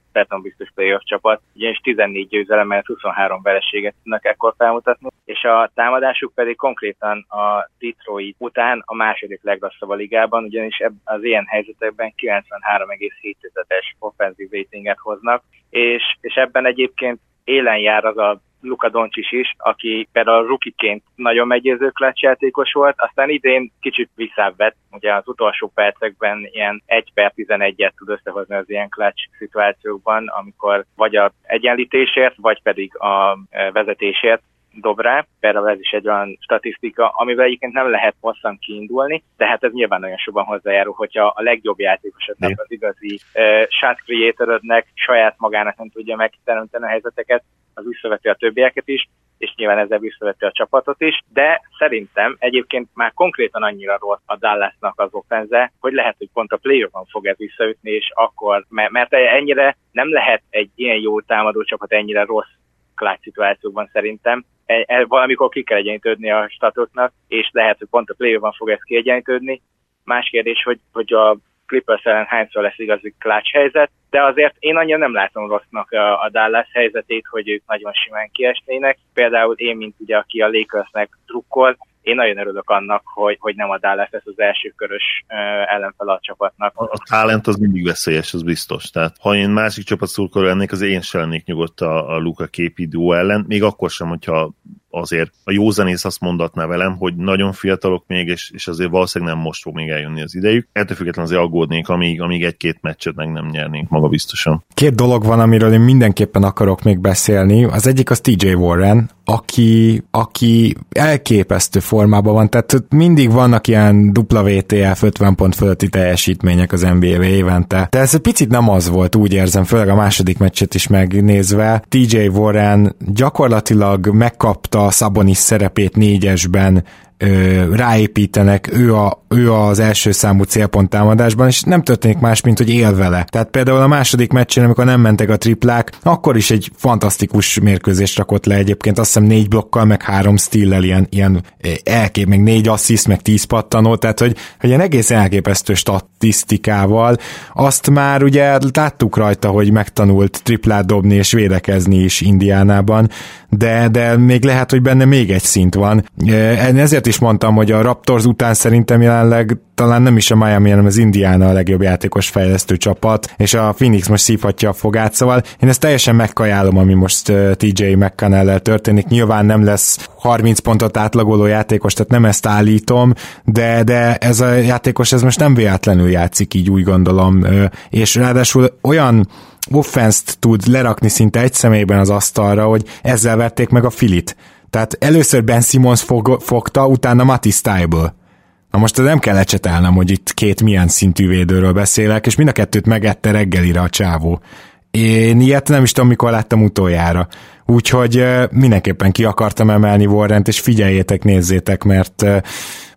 biztos playoff csapat, ugyanis 14 győzelemmel 23 vereséget tudnak ekkor felmutatni, és a támadásuk pedig konkrétan a Detroit után a második legrosszabb a ligában, ugyanis az ilyen helyzetekben 93,7-es offenzív ratinget hoznak, és, és ebben egyébként élen jár az a Luka Doncsis is, aki például rukiként nagyon meggyőző játékos volt, aztán idén kicsit visszábbett, ugye az utolsó percekben ilyen 1 per 11-et tud összehozni az ilyen clutch szituációkban, amikor vagy a egyenlítésért, vagy pedig a e, vezetésért dob rá. Például ez is egy olyan statisztika, amivel egyébként nem lehet hosszan kiindulni, de hát ez nyilván nagyon sokan hozzájárul, hogyha a legjobb játékosodnak, az igazi uh, shot creatorödnek saját magának nem tudja megteremteni a helyzeteket, az visszaveti a többieket is, és nyilván ezzel visszavette a csapatot is, de szerintem egyébként már konkrétan annyira rossz a Dallasnak az offenze, hogy lehet, hogy pont a play fog ez visszaütni, és akkor, mert ennyire nem lehet egy ilyen jó támadó csapat ennyire rossz klács szituációkban szerintem. E, e, valamikor ki kell egyenlítődni a statoknak, és lehet, hogy pont a play fog ezt kiegyenlítődni. Más kérdés, hogy, hogy a Clippers ellen hányszor lesz igazi klács helyzet, de azért én annyira nem látom rossznak a, Dallas helyzetét, hogy ők nagyon simán kiesnének. Például én, mint ugye, aki a Lakersnek trukkol, én nagyon örülök annak, hogy, hogy nem a Dallas lesz az első körös ellenfel a csapatnak. A talent az mindig veszélyes, az biztos. Tehát ha én másik csapat szurkoló lennék, az én sem lennék nyugodt a, a Luka képi duó ellen, még akkor sem, hogyha azért a józanész azt mondatná velem, hogy nagyon fiatalok még, és, és azért valószínűleg nem most fog még eljönni az idejük. Ettől függetlenül azért aggódnék, amíg, amíg egy-két meccset meg nem nyernénk maga biztosan. Két dolog van, amiről én mindenképpen akarok még beszélni. Az egyik az TJ Warren, aki, aki elképesztő formában van, tehát mindig vannak ilyen dupla VTF 50 pont fölötti teljesítmények az NBA-be évente. De ez egy picit nem az volt, úgy érzem, főleg a második meccset is megnézve. TJ Warren gyakorlatilag megkapta Szabonis szerepét négyesben ö, ráépítenek, ő, a, ő az első számú célpont támadásban, és nem történik más, mint hogy él vele. Tehát például a második meccsen, amikor nem mentek a triplák, akkor is egy fantasztikus mérkőzést rakott le egyébként, azt hiszem négy blokkal, meg három stillel, ilyen, ilyen elkép, meg négy assziszt, meg tíz pattanó, tehát hogy, hogy ilyen egész elképesztő statisztikával, azt már ugye láttuk rajta, hogy megtanult triplát dobni és védekezni is Indiánában, de, de még lehet, hogy benne még egy szint van. Ezért is mondtam, hogy a Raptors után szerintem jelenleg talán nem is a Miami, hanem az Indiana a legjobb játékos fejlesztő csapat, és a Phoenix most szívhatja a fogát, szóval én ezt teljesen megkajálom, ami most TJ mcconnell történik. Nyilván nem lesz 30 pontot átlagoló játékos, tehát nem ezt állítom, de, de ez a játékos ez most nem véletlenül játszik, így úgy gondolom, és ráadásul olyan offenszt tud lerakni szinte egy személyben az asztalra, hogy ezzel vették meg a filit. Tehát először Ben Simmons fog, fogta, utána Matty Stable. Na most nem kell ecsetelnem, hogy itt két milyen szintű védőről beszélek, és mind a kettőt megette reggelire a csávó. Én ilyet nem is tudom, mikor láttam utoljára. Úgyhogy mindenképpen ki akartam emelni Warrent, és figyeljétek, nézzétek, mert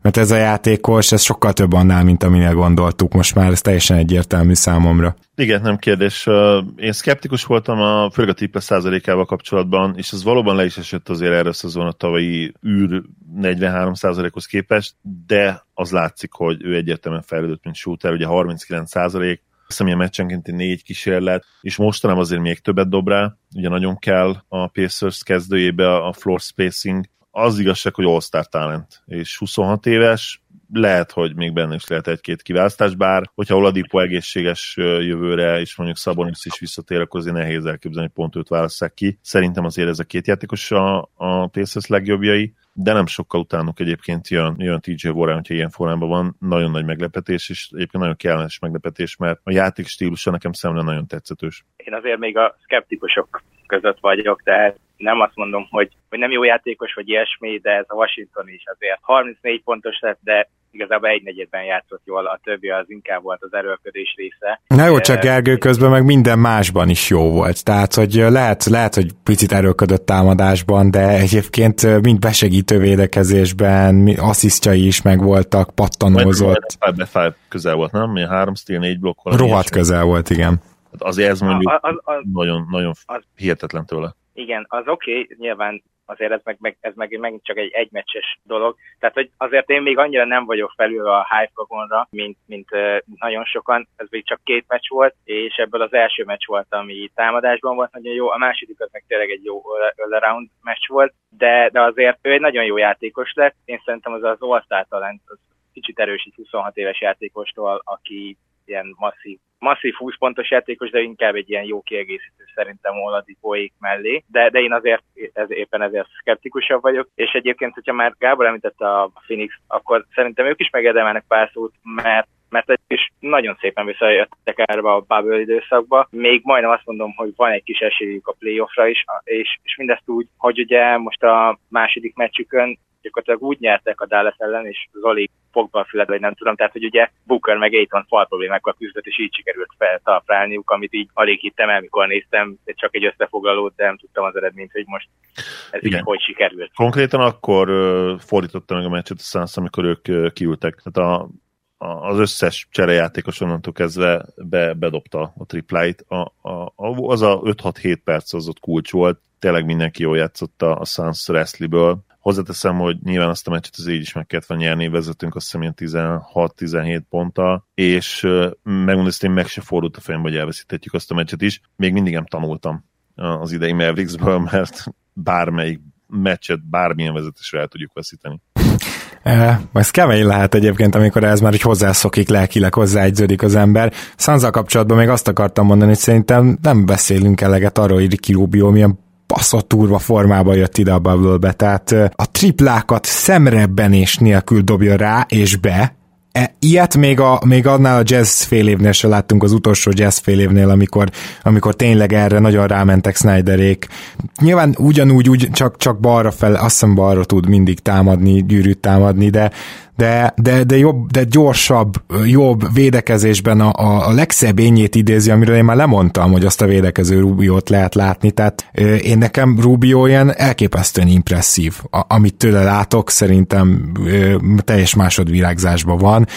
mert ez a játékos, ez sokkal több annál, mint aminél gondoltuk, most már ez teljesen egyértelmű számomra. Igen, nem kérdés. Én szkeptikus voltam a főleg a tippes százalékával kapcsolatban, és ez valóban le is esett azért erre a szezon a tavalyi űr 43 százalékhoz képest, de az látszik, hogy ő egyértelműen fejlődött, mint shooter, ugye 39 százalék, hiszem, meccsenkénti négy kísérlet, és mostanában azért még többet dob rá, ugye nagyon kell a Pacers kezdőjébe a floor spacing, az igazság, hogy all-star talent, és 26 éves, lehet, hogy még benne is lehet egy-két kiválasztás, bár hogyha Oladipo egészséges jövőre, és mondjuk Szabonis is visszatér, akkor azért nehéz elképzelni, hogy pont őt válasszák ki. Szerintem azért ez a két játékos a, a Pacers legjobbjai, de nem sokkal utánuk egyébként jön, jön TJ Warren, hogyha ilyen formában van, nagyon nagy meglepetés, és egyébként nagyon kellemes meglepetés, mert a játék stílusa nekem szemben nagyon tetszetős. Én azért még a szkeptikusok között vagyok, tehát nem azt mondom, hogy, hogy nem jó játékos, vagy ilyesmi, de ez a Washington is azért 34 pontos lett, de igazából egy negyedben játszott jól, a többi az inkább volt az erőlködés része. Na jó, csak Gergő közben meg minden másban is jó volt, tehát hogy lehet, lehet hogy picit erőlködött támadásban, de egyébként mind besegítő védekezésben, asszisztjai is megvoltak, pattanózott. Five közel volt, nem? Mi három stíl, négy blokk. Rohadt közel volt, igen. Hát azért ez mondjuk a, a, a, nagyon, nagyon az, hihetetlen tőle. Igen, az oké, okay, nyilván azért ez meg, meg, ez meg megint csak egy egymeccses dolog. Tehát, hogy azért én még annyira nem vagyok felül a hype vagonra, mint, mint nagyon sokan. Ez még csak két meccs volt, és ebből az első meccs volt, ami támadásban volt nagyon jó, a második az meg tényleg egy jó all-around meccs volt, de, de azért ő egy nagyon jó játékos lett. Én szerintem az az all talent az kicsit erősít 26 éves játékostól, aki ilyen masszív, masszív 20 pontos játékos, de inkább egy ilyen jó kiegészítő szerintem Oladipóék mellé, de, de én azért ez, éppen ezért szkeptikusabb vagyok, és egyébként, hogyha már Gábor említette a Phoenix, akkor szerintem ők is megérdemelnek pár szót, mert mert is nagyon szépen visszajöttek erre a bubble időszakba. Még majdnem azt mondom, hogy van egy kis esélyük a playoffra is, és, és mindezt úgy, hogy ugye most a második meccsükön gyakorlatilag úgy nyertek a Dallas ellen, és Zoli a vagy nem tudom, tehát hogy ugye Booker meg Aiton fal problémákkal küzdött, és így sikerült feltalprálniuk, amit így alig hittem el, mikor néztem, csak egy összefoglalót, de nem tudtam az eredményt, hogy most ez Igen. így hogy sikerült. Konkrétan akkor fordította meg a meccset a Suns, amikor ők kiültek. Tehát a, az összes cserejátékos onnantól kezdve be, bedobta a tripláit. A, a, az a 5-6-7 perc az ott kulcs volt, tényleg mindenki jól játszott a Suns Wrestley-ből. Hozzáteszem, hogy nyilván azt a meccset az így is meg kellett volna nyerni, vezetünk azt hiszem ilyen 16-17 ponttal, és megmondom, hogy meg se fordult a fejem, hogy elveszíthetjük azt a meccset is. Még mindig nem tanultam az idei Mavericksből, mert bármelyik meccset bármilyen vezetésre el tudjuk veszíteni. E, ez kemény lehet egyébként, amikor ez már hogy hozzászokik, lelkileg hozzáegyződik az ember. Szanza kapcsolatban még azt akartam mondani, hogy szerintem nem beszélünk eleget arról, hogy Ricky Rubio milyen baszott turva formába jött ide a bubble tehát a triplákat szemrebbenés nélkül dobja rá és be, E, ilyet még, a, még annál a jazz fél évnél se láttunk az utolsó jazz fél évnél, amikor, amikor tényleg erre nagyon rámentek Snyderék. Nyilván ugyanúgy, úgy, csak, csak balra fel, azt hiszem balra tud mindig támadni, gyűrűt támadni, de, de, de, de, jobb, de gyorsabb, jobb védekezésben a, a, legszebb ényét idézi, amiről én már lemondtam, hogy azt a védekező Rubiót lehet látni, tehát én nekem Rubio ilyen elképesztően impresszív. A, amit tőle látok, szerintem teljes másodvirágzásban van,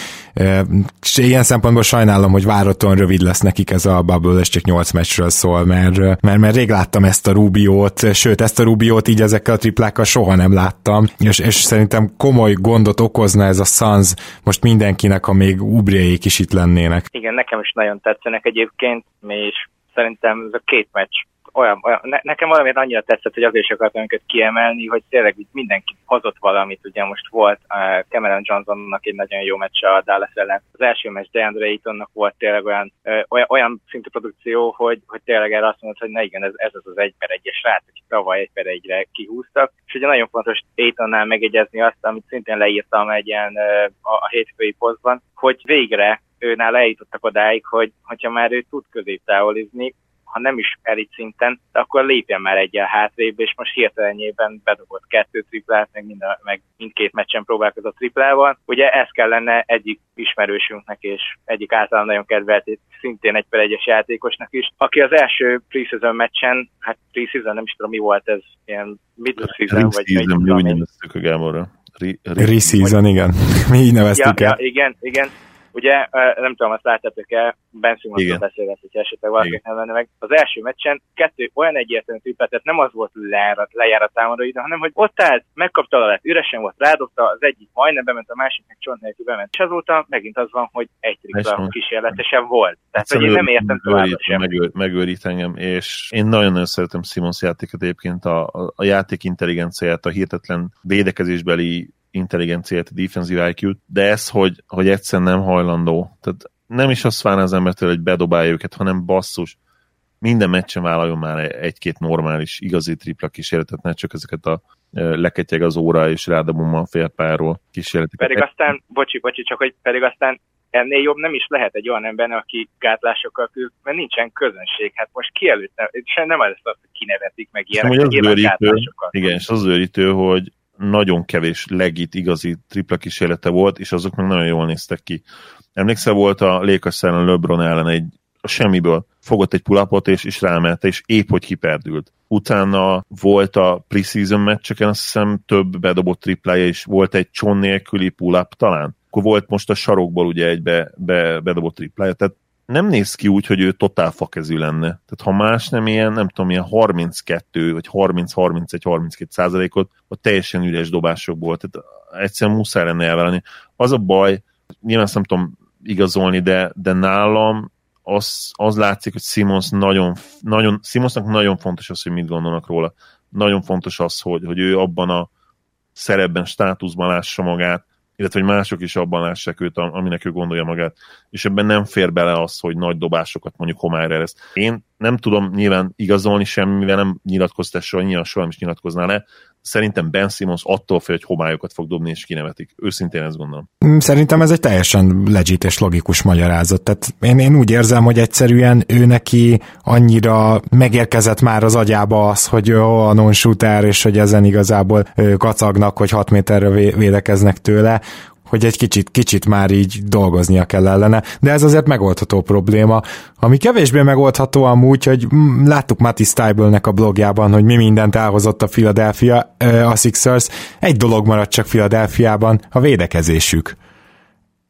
és ilyen szempontból sajnálom, hogy váraton rövid lesz nekik ez a bubble, és csak 8 meccsről szól, mert, mert, mert rég láttam ezt a Rubiót, sőt, ezt a Rubiót így ezekkel a triplákkal soha nem láttam, és, és szerintem komoly gondot okozna ez a Suns most mindenkinek, ha még Ubriéik is itt lennének. Igen, nekem is nagyon tetszenek egyébként, és szerintem ez a két meccs olyan, olyan ne, nekem valamiért annyira tetszett, hogy azért is akartam őket kiemelni, hogy tényleg mindenki hozott valamit, ugye most volt uh, Cameron Johnsonnak egy nagyon jó meccs a Dallas ellen. Az első meccs DeAndre Aytonnak volt tényleg olyan, uh, olyan, olyan szintű produkció, hogy, hogy tényleg erre azt mondod, hogy na igen, ez, ez az az egy per egyes srác, aki tavaly egy per egyre kihúztak. És ugye nagyon fontos Aytonnál megegyezni azt, amit szintén leírtam egy ilyen uh, a, a hétfői posztban, hogy végre őnál eljutottak odáig, hogy hogyha már ő tud középtávolizni, ha nem is elit szinten, de akkor lépjen már egyel hátrébb, és most hirtelenjében bedobott kettő triplát, meg, mind a, meg mindkét meccsen próbálkozott triplával. Ugye ez kellene egyik ismerősünknek és egyik általán nagyon kedvelt, szintén egy per egyes játékosnak is, aki az első preseason meccsen, hát preseason nem is tudom mi volt ez, ilyen middle season, vagy season, mi úgy neveztük a Gáborra. Re-season, igen. Mi így neveztük ja, el. Ja, igen, igen. Ugye, nem tudom, azt láttátok-e, Ben Simmonsról beszélget, hogy esetleg valaki nem lenne meg. Az első meccsen kettő olyan egyértelmű trippet, tehát nem az volt lejárat, lejár a ide, hanem hogy ott állt, megkapta a lett, üresen volt, rádobta, az egyik majdnem bement, a másik meg csont nélkül bement. És azóta megint az van, hogy egy tripla kísérletesen volt. Tehát, hogy én nem értem továbbra sem. Megőr, megőrít engem, és én nagyon-nagyon szeretem Simons játékot egyébként, a, a, a játék intelligenciáját, a hihetetlen védekezésbeli intelligenciát, defensive iq de ez, hogy, hogy egyszerűen nem hajlandó. Tehát nem is azt várna az embertől, hogy bedobálja őket, hanem basszus. Minden meccsen vállaljon már egy-két normális, igazi tripla kísérletet, ne csak ezeket a leketyeg az óra, és rádobom a félpályáról kísérleteket. Pedig aztán, bocsi, bocsi, csak hogy pedig aztán ennél jobb nem is lehet egy olyan ember, aki gátlásokkal küzd, mert nincsen közönség. Hát most ki előtt nem, nem az hogy kinevetik meg ilyenek, hogy az őrítő, Igen, és az őrítő, hogy nagyon kevés legit igazi tripla kísérlete volt, és azok meg nagyon jól néztek ki. Emlékszel, volt a Lakers ellen LeBron ellen egy a semmiből fogott egy pulapot, és, és rámelte, és épp hogy kiperdült. Utána volt a preseason meccseken, azt hiszem több bedobott triplája, és volt egy cson nélküli pulap talán. Akkor volt most a sarokból ugye egy be, be, bedobott triplája, tehát nem néz ki úgy, hogy ő totál fakezű lenne. Tehát ha más nem ilyen, nem tudom, ilyen 32 vagy 30-31-32 százalékot, a teljesen üres dobásokból. Tehát egyszerűen muszáj lenne elvelni. Az a baj, nyilván ezt nem tudom igazolni, de, de nálam az, az látszik, hogy Simons nagyon, nagyon, Simonsnak nagyon fontos az, hogy mit gondolnak róla. Nagyon fontos az, hogy, hogy ő abban a szerepben, státuszban lássa magát, illetve hogy mások is abban lássák őt, aminek ő gondolja magát, és ebben nem fér bele az, hogy nagy dobásokat mondjuk homályra lesz. Én nem tudom nyilván igazolni semmivel, nem nyilatkoztassa, nyilván soha nem is nyilatkozná le, szerintem Ben Simmons attól fél, hogy homályokat fog dobni, és kinevetik. Őszintén ezt gondolom. Mm, szerintem ez egy teljesen legit és logikus magyarázat. Tehát én, én úgy érzem, hogy egyszerűen ő neki annyira megérkezett már az agyába az, hogy jó, a non-shooter, és hogy ezen igazából kacagnak, hogy 6 méterre védekeznek tőle, hogy egy kicsit, kicsit már így dolgoznia kell ellene, de ez azért megoldható probléma. Ami kevésbé megoldható amúgy, hogy láttuk Mati Stybelnek a blogjában, hogy mi mindent elhozott a Philadelphia, a Sixers, egy dolog maradt csak Philadelphiában, a védekezésük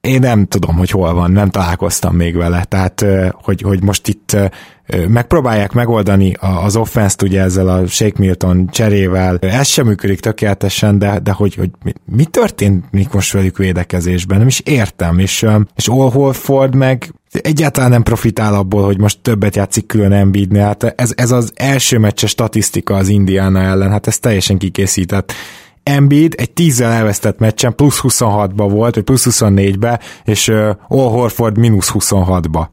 én nem tudom, hogy hol van, nem találkoztam még vele, tehát hogy, hogy most itt megpróbálják megoldani az offenszt ugye ezzel a Shake Milton cserével, ez sem működik tökéletesen, de, de hogy, hogy mi, mi most velük védekezésben, nem is értem, és, és All Holford meg egyáltalán nem profitál abból, hogy most többet játszik külön Embiidnél, hát ez, ez az első meccses statisztika az Indiana ellen, hát ez teljesen kikészített. Embiid egy 10 elvesztett meccsen plusz 26-ba volt, vagy plusz 24-be, és uh, All Horford mínusz 26-ba.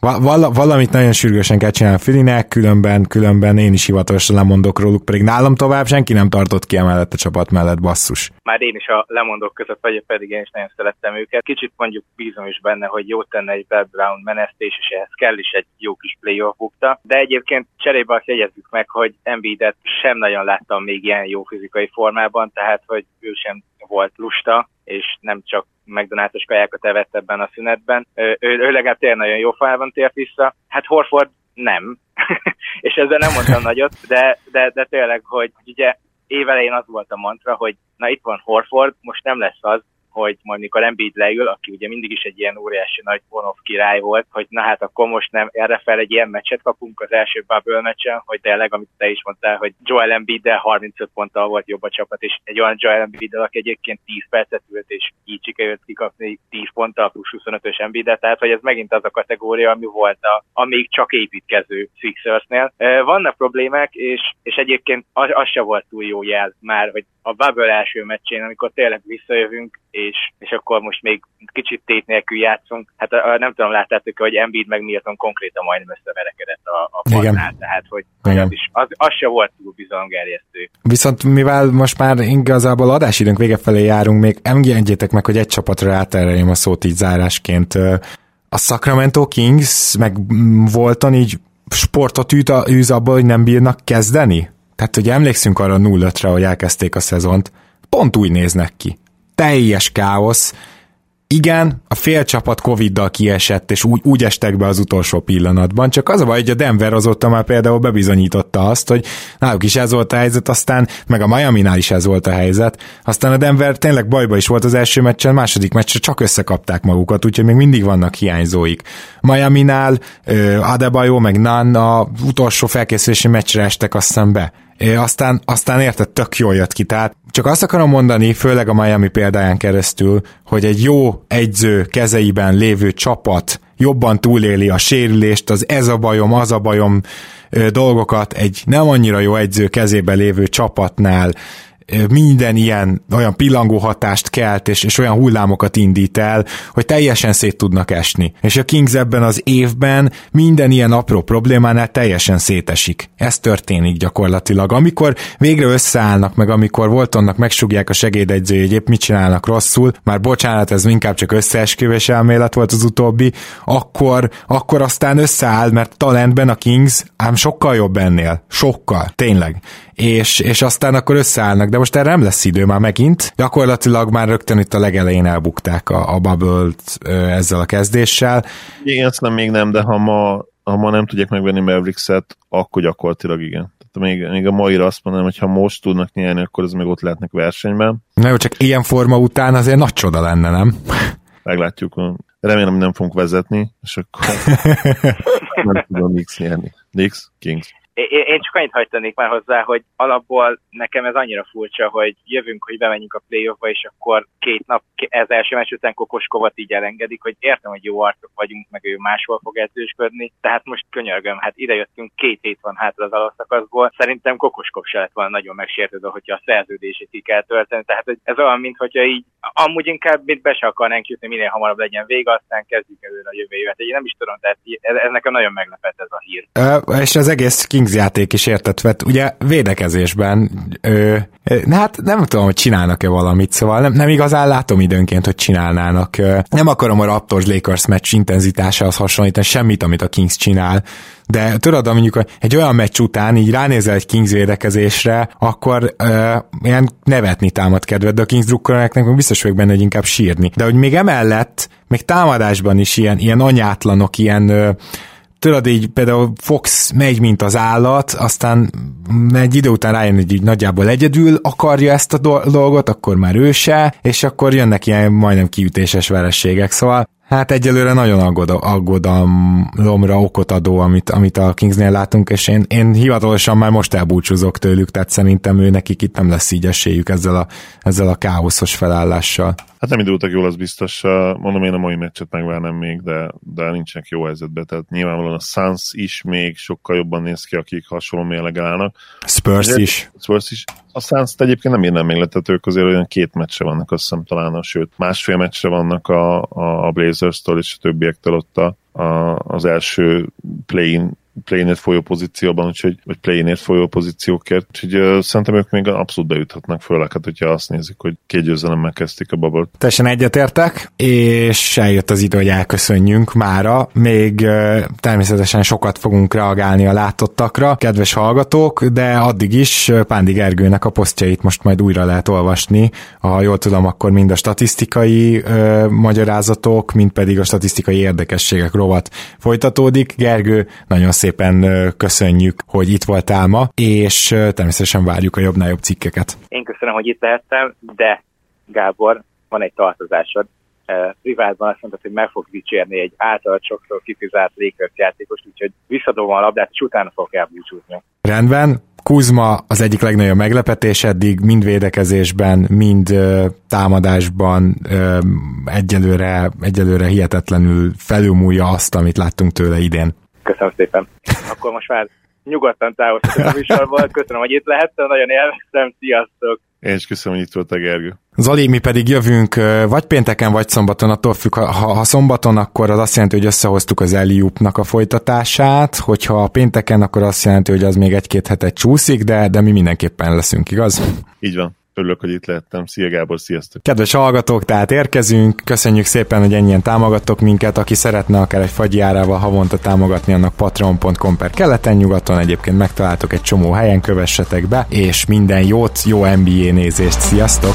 Val- valamit nagyon sürgősen kell csinálni Filinek, különben, különben én is hivatalosan lemondok róluk, pedig nálam tovább senki nem tartott ki emellett a csapat mellett, basszus. Már én is a lemondók között vagyok, pedig én is nagyon szerettem őket. Kicsit mondjuk bízom is benne, hogy jó tenne egy Brown menesztés, és ehhez kell is egy jó kis playoff bukta. De egyébként cserébe azt jegyezzük meg, hogy Embiidet sem nagyon láttam még ilyen jó fizikai formában, tehát hogy ő sem volt lusta, és nem csak McDonald's kajákat evett ebben a szünetben. Ő, ő legalább tényleg nagyon jó formában tért vissza. Hát Horford nem, és ezzel nem mondtam nagyot, de, de, de tényleg, hogy ugye évelején az volt a mantra, hogy na itt van Horford, most nem lesz az, hogy majd mikor Embiid leül, aki ugye mindig is egy ilyen óriási nagy vonov király volt, hogy na hát akkor most nem erre fel egy ilyen meccset kapunk az első bubble meccsen, hogy tényleg, amit te is mondtál, hogy Joel Embiid-del 35 ponttal volt jobb a csapat, és egy olyan Joel embiid aki egyébként 10 percet ült, és így sikerült kikapni 10 ponttal plusz 25-ös embiid tehát hogy ez megint az a kategória, ami volt a, a még csak építkező Sixersnél. Vannak problémák, és, és egyébként az, az se volt túl jó jel már, hogy a Bubble első meccsén, amikor tényleg visszajövünk, és, és akkor most még kicsit tét nélkül játszunk. Hát a, a, nem tudom, láttátok hogy Embiid meg Milton konkrétan majdnem összeverekedett a, a padnál, tehát hogy Igen. az, is, az, az se volt túl bizongerjesztő. Viszont mivel most már igazából adásidőnk vége felé járunk, még engedjétek meg, hogy egy csapatra átereljem a szót így zárásként. A Sacramento Kings meg voltan így sportot űz abból, hogy nem bírnak kezdeni? Tehát, hogy emlékszünk arra 0-5-re, hogy elkezdték a szezont, pont úgy néznek ki. Teljes káosz, igen, a fél csapat Covid-dal kiesett, és úgy, úgy estek be az utolsó pillanatban, csak az a baj, hogy a Denver azóta már például bebizonyította azt, hogy náluk is ez volt a helyzet, aztán meg a Miami-nál is ez volt a helyzet, aztán a Denver tényleg bajba is volt az első meccsen, második meccsre csak összekapták magukat, úgyhogy még mindig vannak hiányzóik. Miami-nál Adebayo meg Nan a utolsó felkészülési meccsre estek aztán be aztán, aztán érted, tök jól jött ki. Tehát csak azt akarom mondani, főleg a Miami példáján keresztül, hogy egy jó egyző kezeiben lévő csapat jobban túléli a sérülést, az ez a bajom, az a bajom dolgokat egy nem annyira jó egyző kezében lévő csapatnál minden ilyen olyan pillangó hatást kelt, és, és olyan hullámokat indít el, hogy teljesen szét tudnak esni. És a Kings ebben az évben minden ilyen apró problémánál teljesen szétesik. Ez történik gyakorlatilag. Amikor végre összeállnak, meg amikor Voltonnak megsugják a segédegyzőjét, épp mit csinálnak rosszul, már bocsánat, ez inkább csak összeesküvés elmélet volt az utóbbi, akkor, akkor aztán összeáll, mert talentben a Kings ám sokkal jobb ennél. Sokkal. Tényleg és, és aztán akkor összeállnak, de most erre nem lesz idő már megint. Gyakorlatilag már rögtön itt a legelején elbukták a, a bubble-t ezzel a kezdéssel. Igen, ezt nem még nem, de ha ma, ha ma nem tudják megvenni Mavericks-et, akkor gyakorlatilag igen. Tehát még, még a maira azt mondom, hogy ha most tudnak nyerni, akkor ez még ott lehetnek versenyben. Na jó, csak ilyen forma után azért nagy csoda lenne, nem? Meglátjuk. Remélem, nem fogunk vezetni, és akkor nem tudom Knicks nyerni. Knicks, Kings. Én csak annyit hagytanék már hozzá, hogy alapból nekem ez annyira furcsa, hogy jövünk, hogy bemenjünk a playoffba, és akkor két nap, ez első meccs után Kokoskovat így elengedik, hogy értem, hogy jó arcok vagyunk, meg ő máshol fog edzősködni, tehát most könyörgöm, hát ide jöttünk, két hét van hátra az alapszakaszból, szerintem Kokoskov se lett volna nagyon megsértődve, hogyha a szerződését ki kell tölteni, tehát ez olyan, mint hogyha így amúgy inkább mint be se akarnánk jutni, minél hamarabb legyen vége, aztán kezdjük előre a jövő évet. Én nem is tudom, tehát ez, ez nekem nagyon meglepett ez a hír. Uh, és az egész Kings játék is értetvet, ugye védekezésben, ö, hát nem tudom, hogy csinálnak-e valamit, szóval nem, nem igazán látom időnként, hogy csinálnának. Nem akarom a Raptors Lakers meccs intenzitásához hasonlítani semmit, amit a Kings csinál, de tudod, mondjuk egy olyan meccs után így ránézel egy Kings védekezésre, akkor uh, ilyen nevetni támad kedved, de a Kings drukkereknek biztos vagyok benne, hogy inkább sírni. De hogy még emellett, még támadásban is ilyen, ilyen anyátlanok, ilyen uh, tudod így például Fox megy, mint az állat, aztán egy idő után rájön, hogy így nagyjából egyedül akarja ezt a dolgot, akkor már ő se, és akkor jönnek ilyen majdnem kiütéses verességek, szóval Hát egyelőre nagyon aggod, aggodalomra okot adó, amit, amit a Kingsnél látunk, és én, én hivatalosan már most elbúcsúzok tőlük, tehát szerintem ő nekik itt nem lesz így esélyük ezzel a, ezzel a káoszos felállással. Hát nem indultak jól, az biztos. Mondom, én a mai meccset megvárnám még, de, de nincsenek jó helyzetben. Tehát nyilvánvalóan a Suns is még sokkal jobban néz ki, akik hasonló mérleg állnak. Spurs is. Spurs is. A suns egyébként nem írnám még letet, ők azért olyan két meccsre vannak, azt hiszem talán, sőt, másfél meccsre vannak a, a Blazers-től és a többiektől ott a, a, az első play-in play folyó pozícióban, úgyhogy, vagy play folyó pozíciókért, úgyhogy uh, szerintem ők még abszolút bejuthatnak, főleg, hát, hogyha azt nézik, hogy két győzelemmel kezdték a babot. Teljesen egyetértek, és eljött az idő, hogy elköszönjünk mára. Még uh, természetesen sokat fogunk reagálni a látottakra, kedves hallgatók, de addig is Pándi Gergőnek a posztjait most majd újra lehet olvasni. Ha jól tudom, akkor mind a statisztikai uh, magyarázatok, mind pedig a statisztikai érdekességek rovat folytatódik. Gergő, nagyon szépen köszönjük, hogy itt voltál ma, és természetesen várjuk a jobbnál jobb cikkeket. Én köszönöm, hogy itt lehettem, de Gábor, van egy tartozásod. Privátban azt mondtad, hogy meg fog dicsérni egy által sokszor kitizált Lakers játékost, úgyhogy visszadom a labdát, és utána fogok elbúcsúzni. Rendben, Kuzma az egyik legnagyobb meglepetés eddig, mind védekezésben, mind ö, támadásban ö, egyelőre, egyelőre hihetetlenül felülmúlja azt, amit láttunk tőle idén. Köszönöm szépen. Akkor most már nyugodtan távoztatok a műsorból. Köszönöm, hogy itt lehettem, nagyon élveztem. Sziasztok! Én is köszönöm, hogy itt volt a Gergő. Zoli, mi pedig jövünk vagy pénteken, vagy szombaton, attól függ, ha, ha szombaton, akkor az azt jelenti, hogy összehoztuk az Eliupnak a folytatását, hogyha a pénteken, akkor azt jelenti, hogy az még egy-két hetet csúszik, de, de mi mindenképpen leszünk, igaz? Így van. Örülök, hogy itt lehettem. Szia Gábor, sziasztok! Kedves hallgatók, tehát érkezünk. Köszönjük szépen, hogy ennyien támogattok minket. Aki szeretne akár egy fagyjárával havonta támogatni, annak patreon.com per keleten-nyugaton. Egyébként megtaláltok egy csomó helyen, kövessetek be, és minden jót, jó NBA nézést. Sziasztok!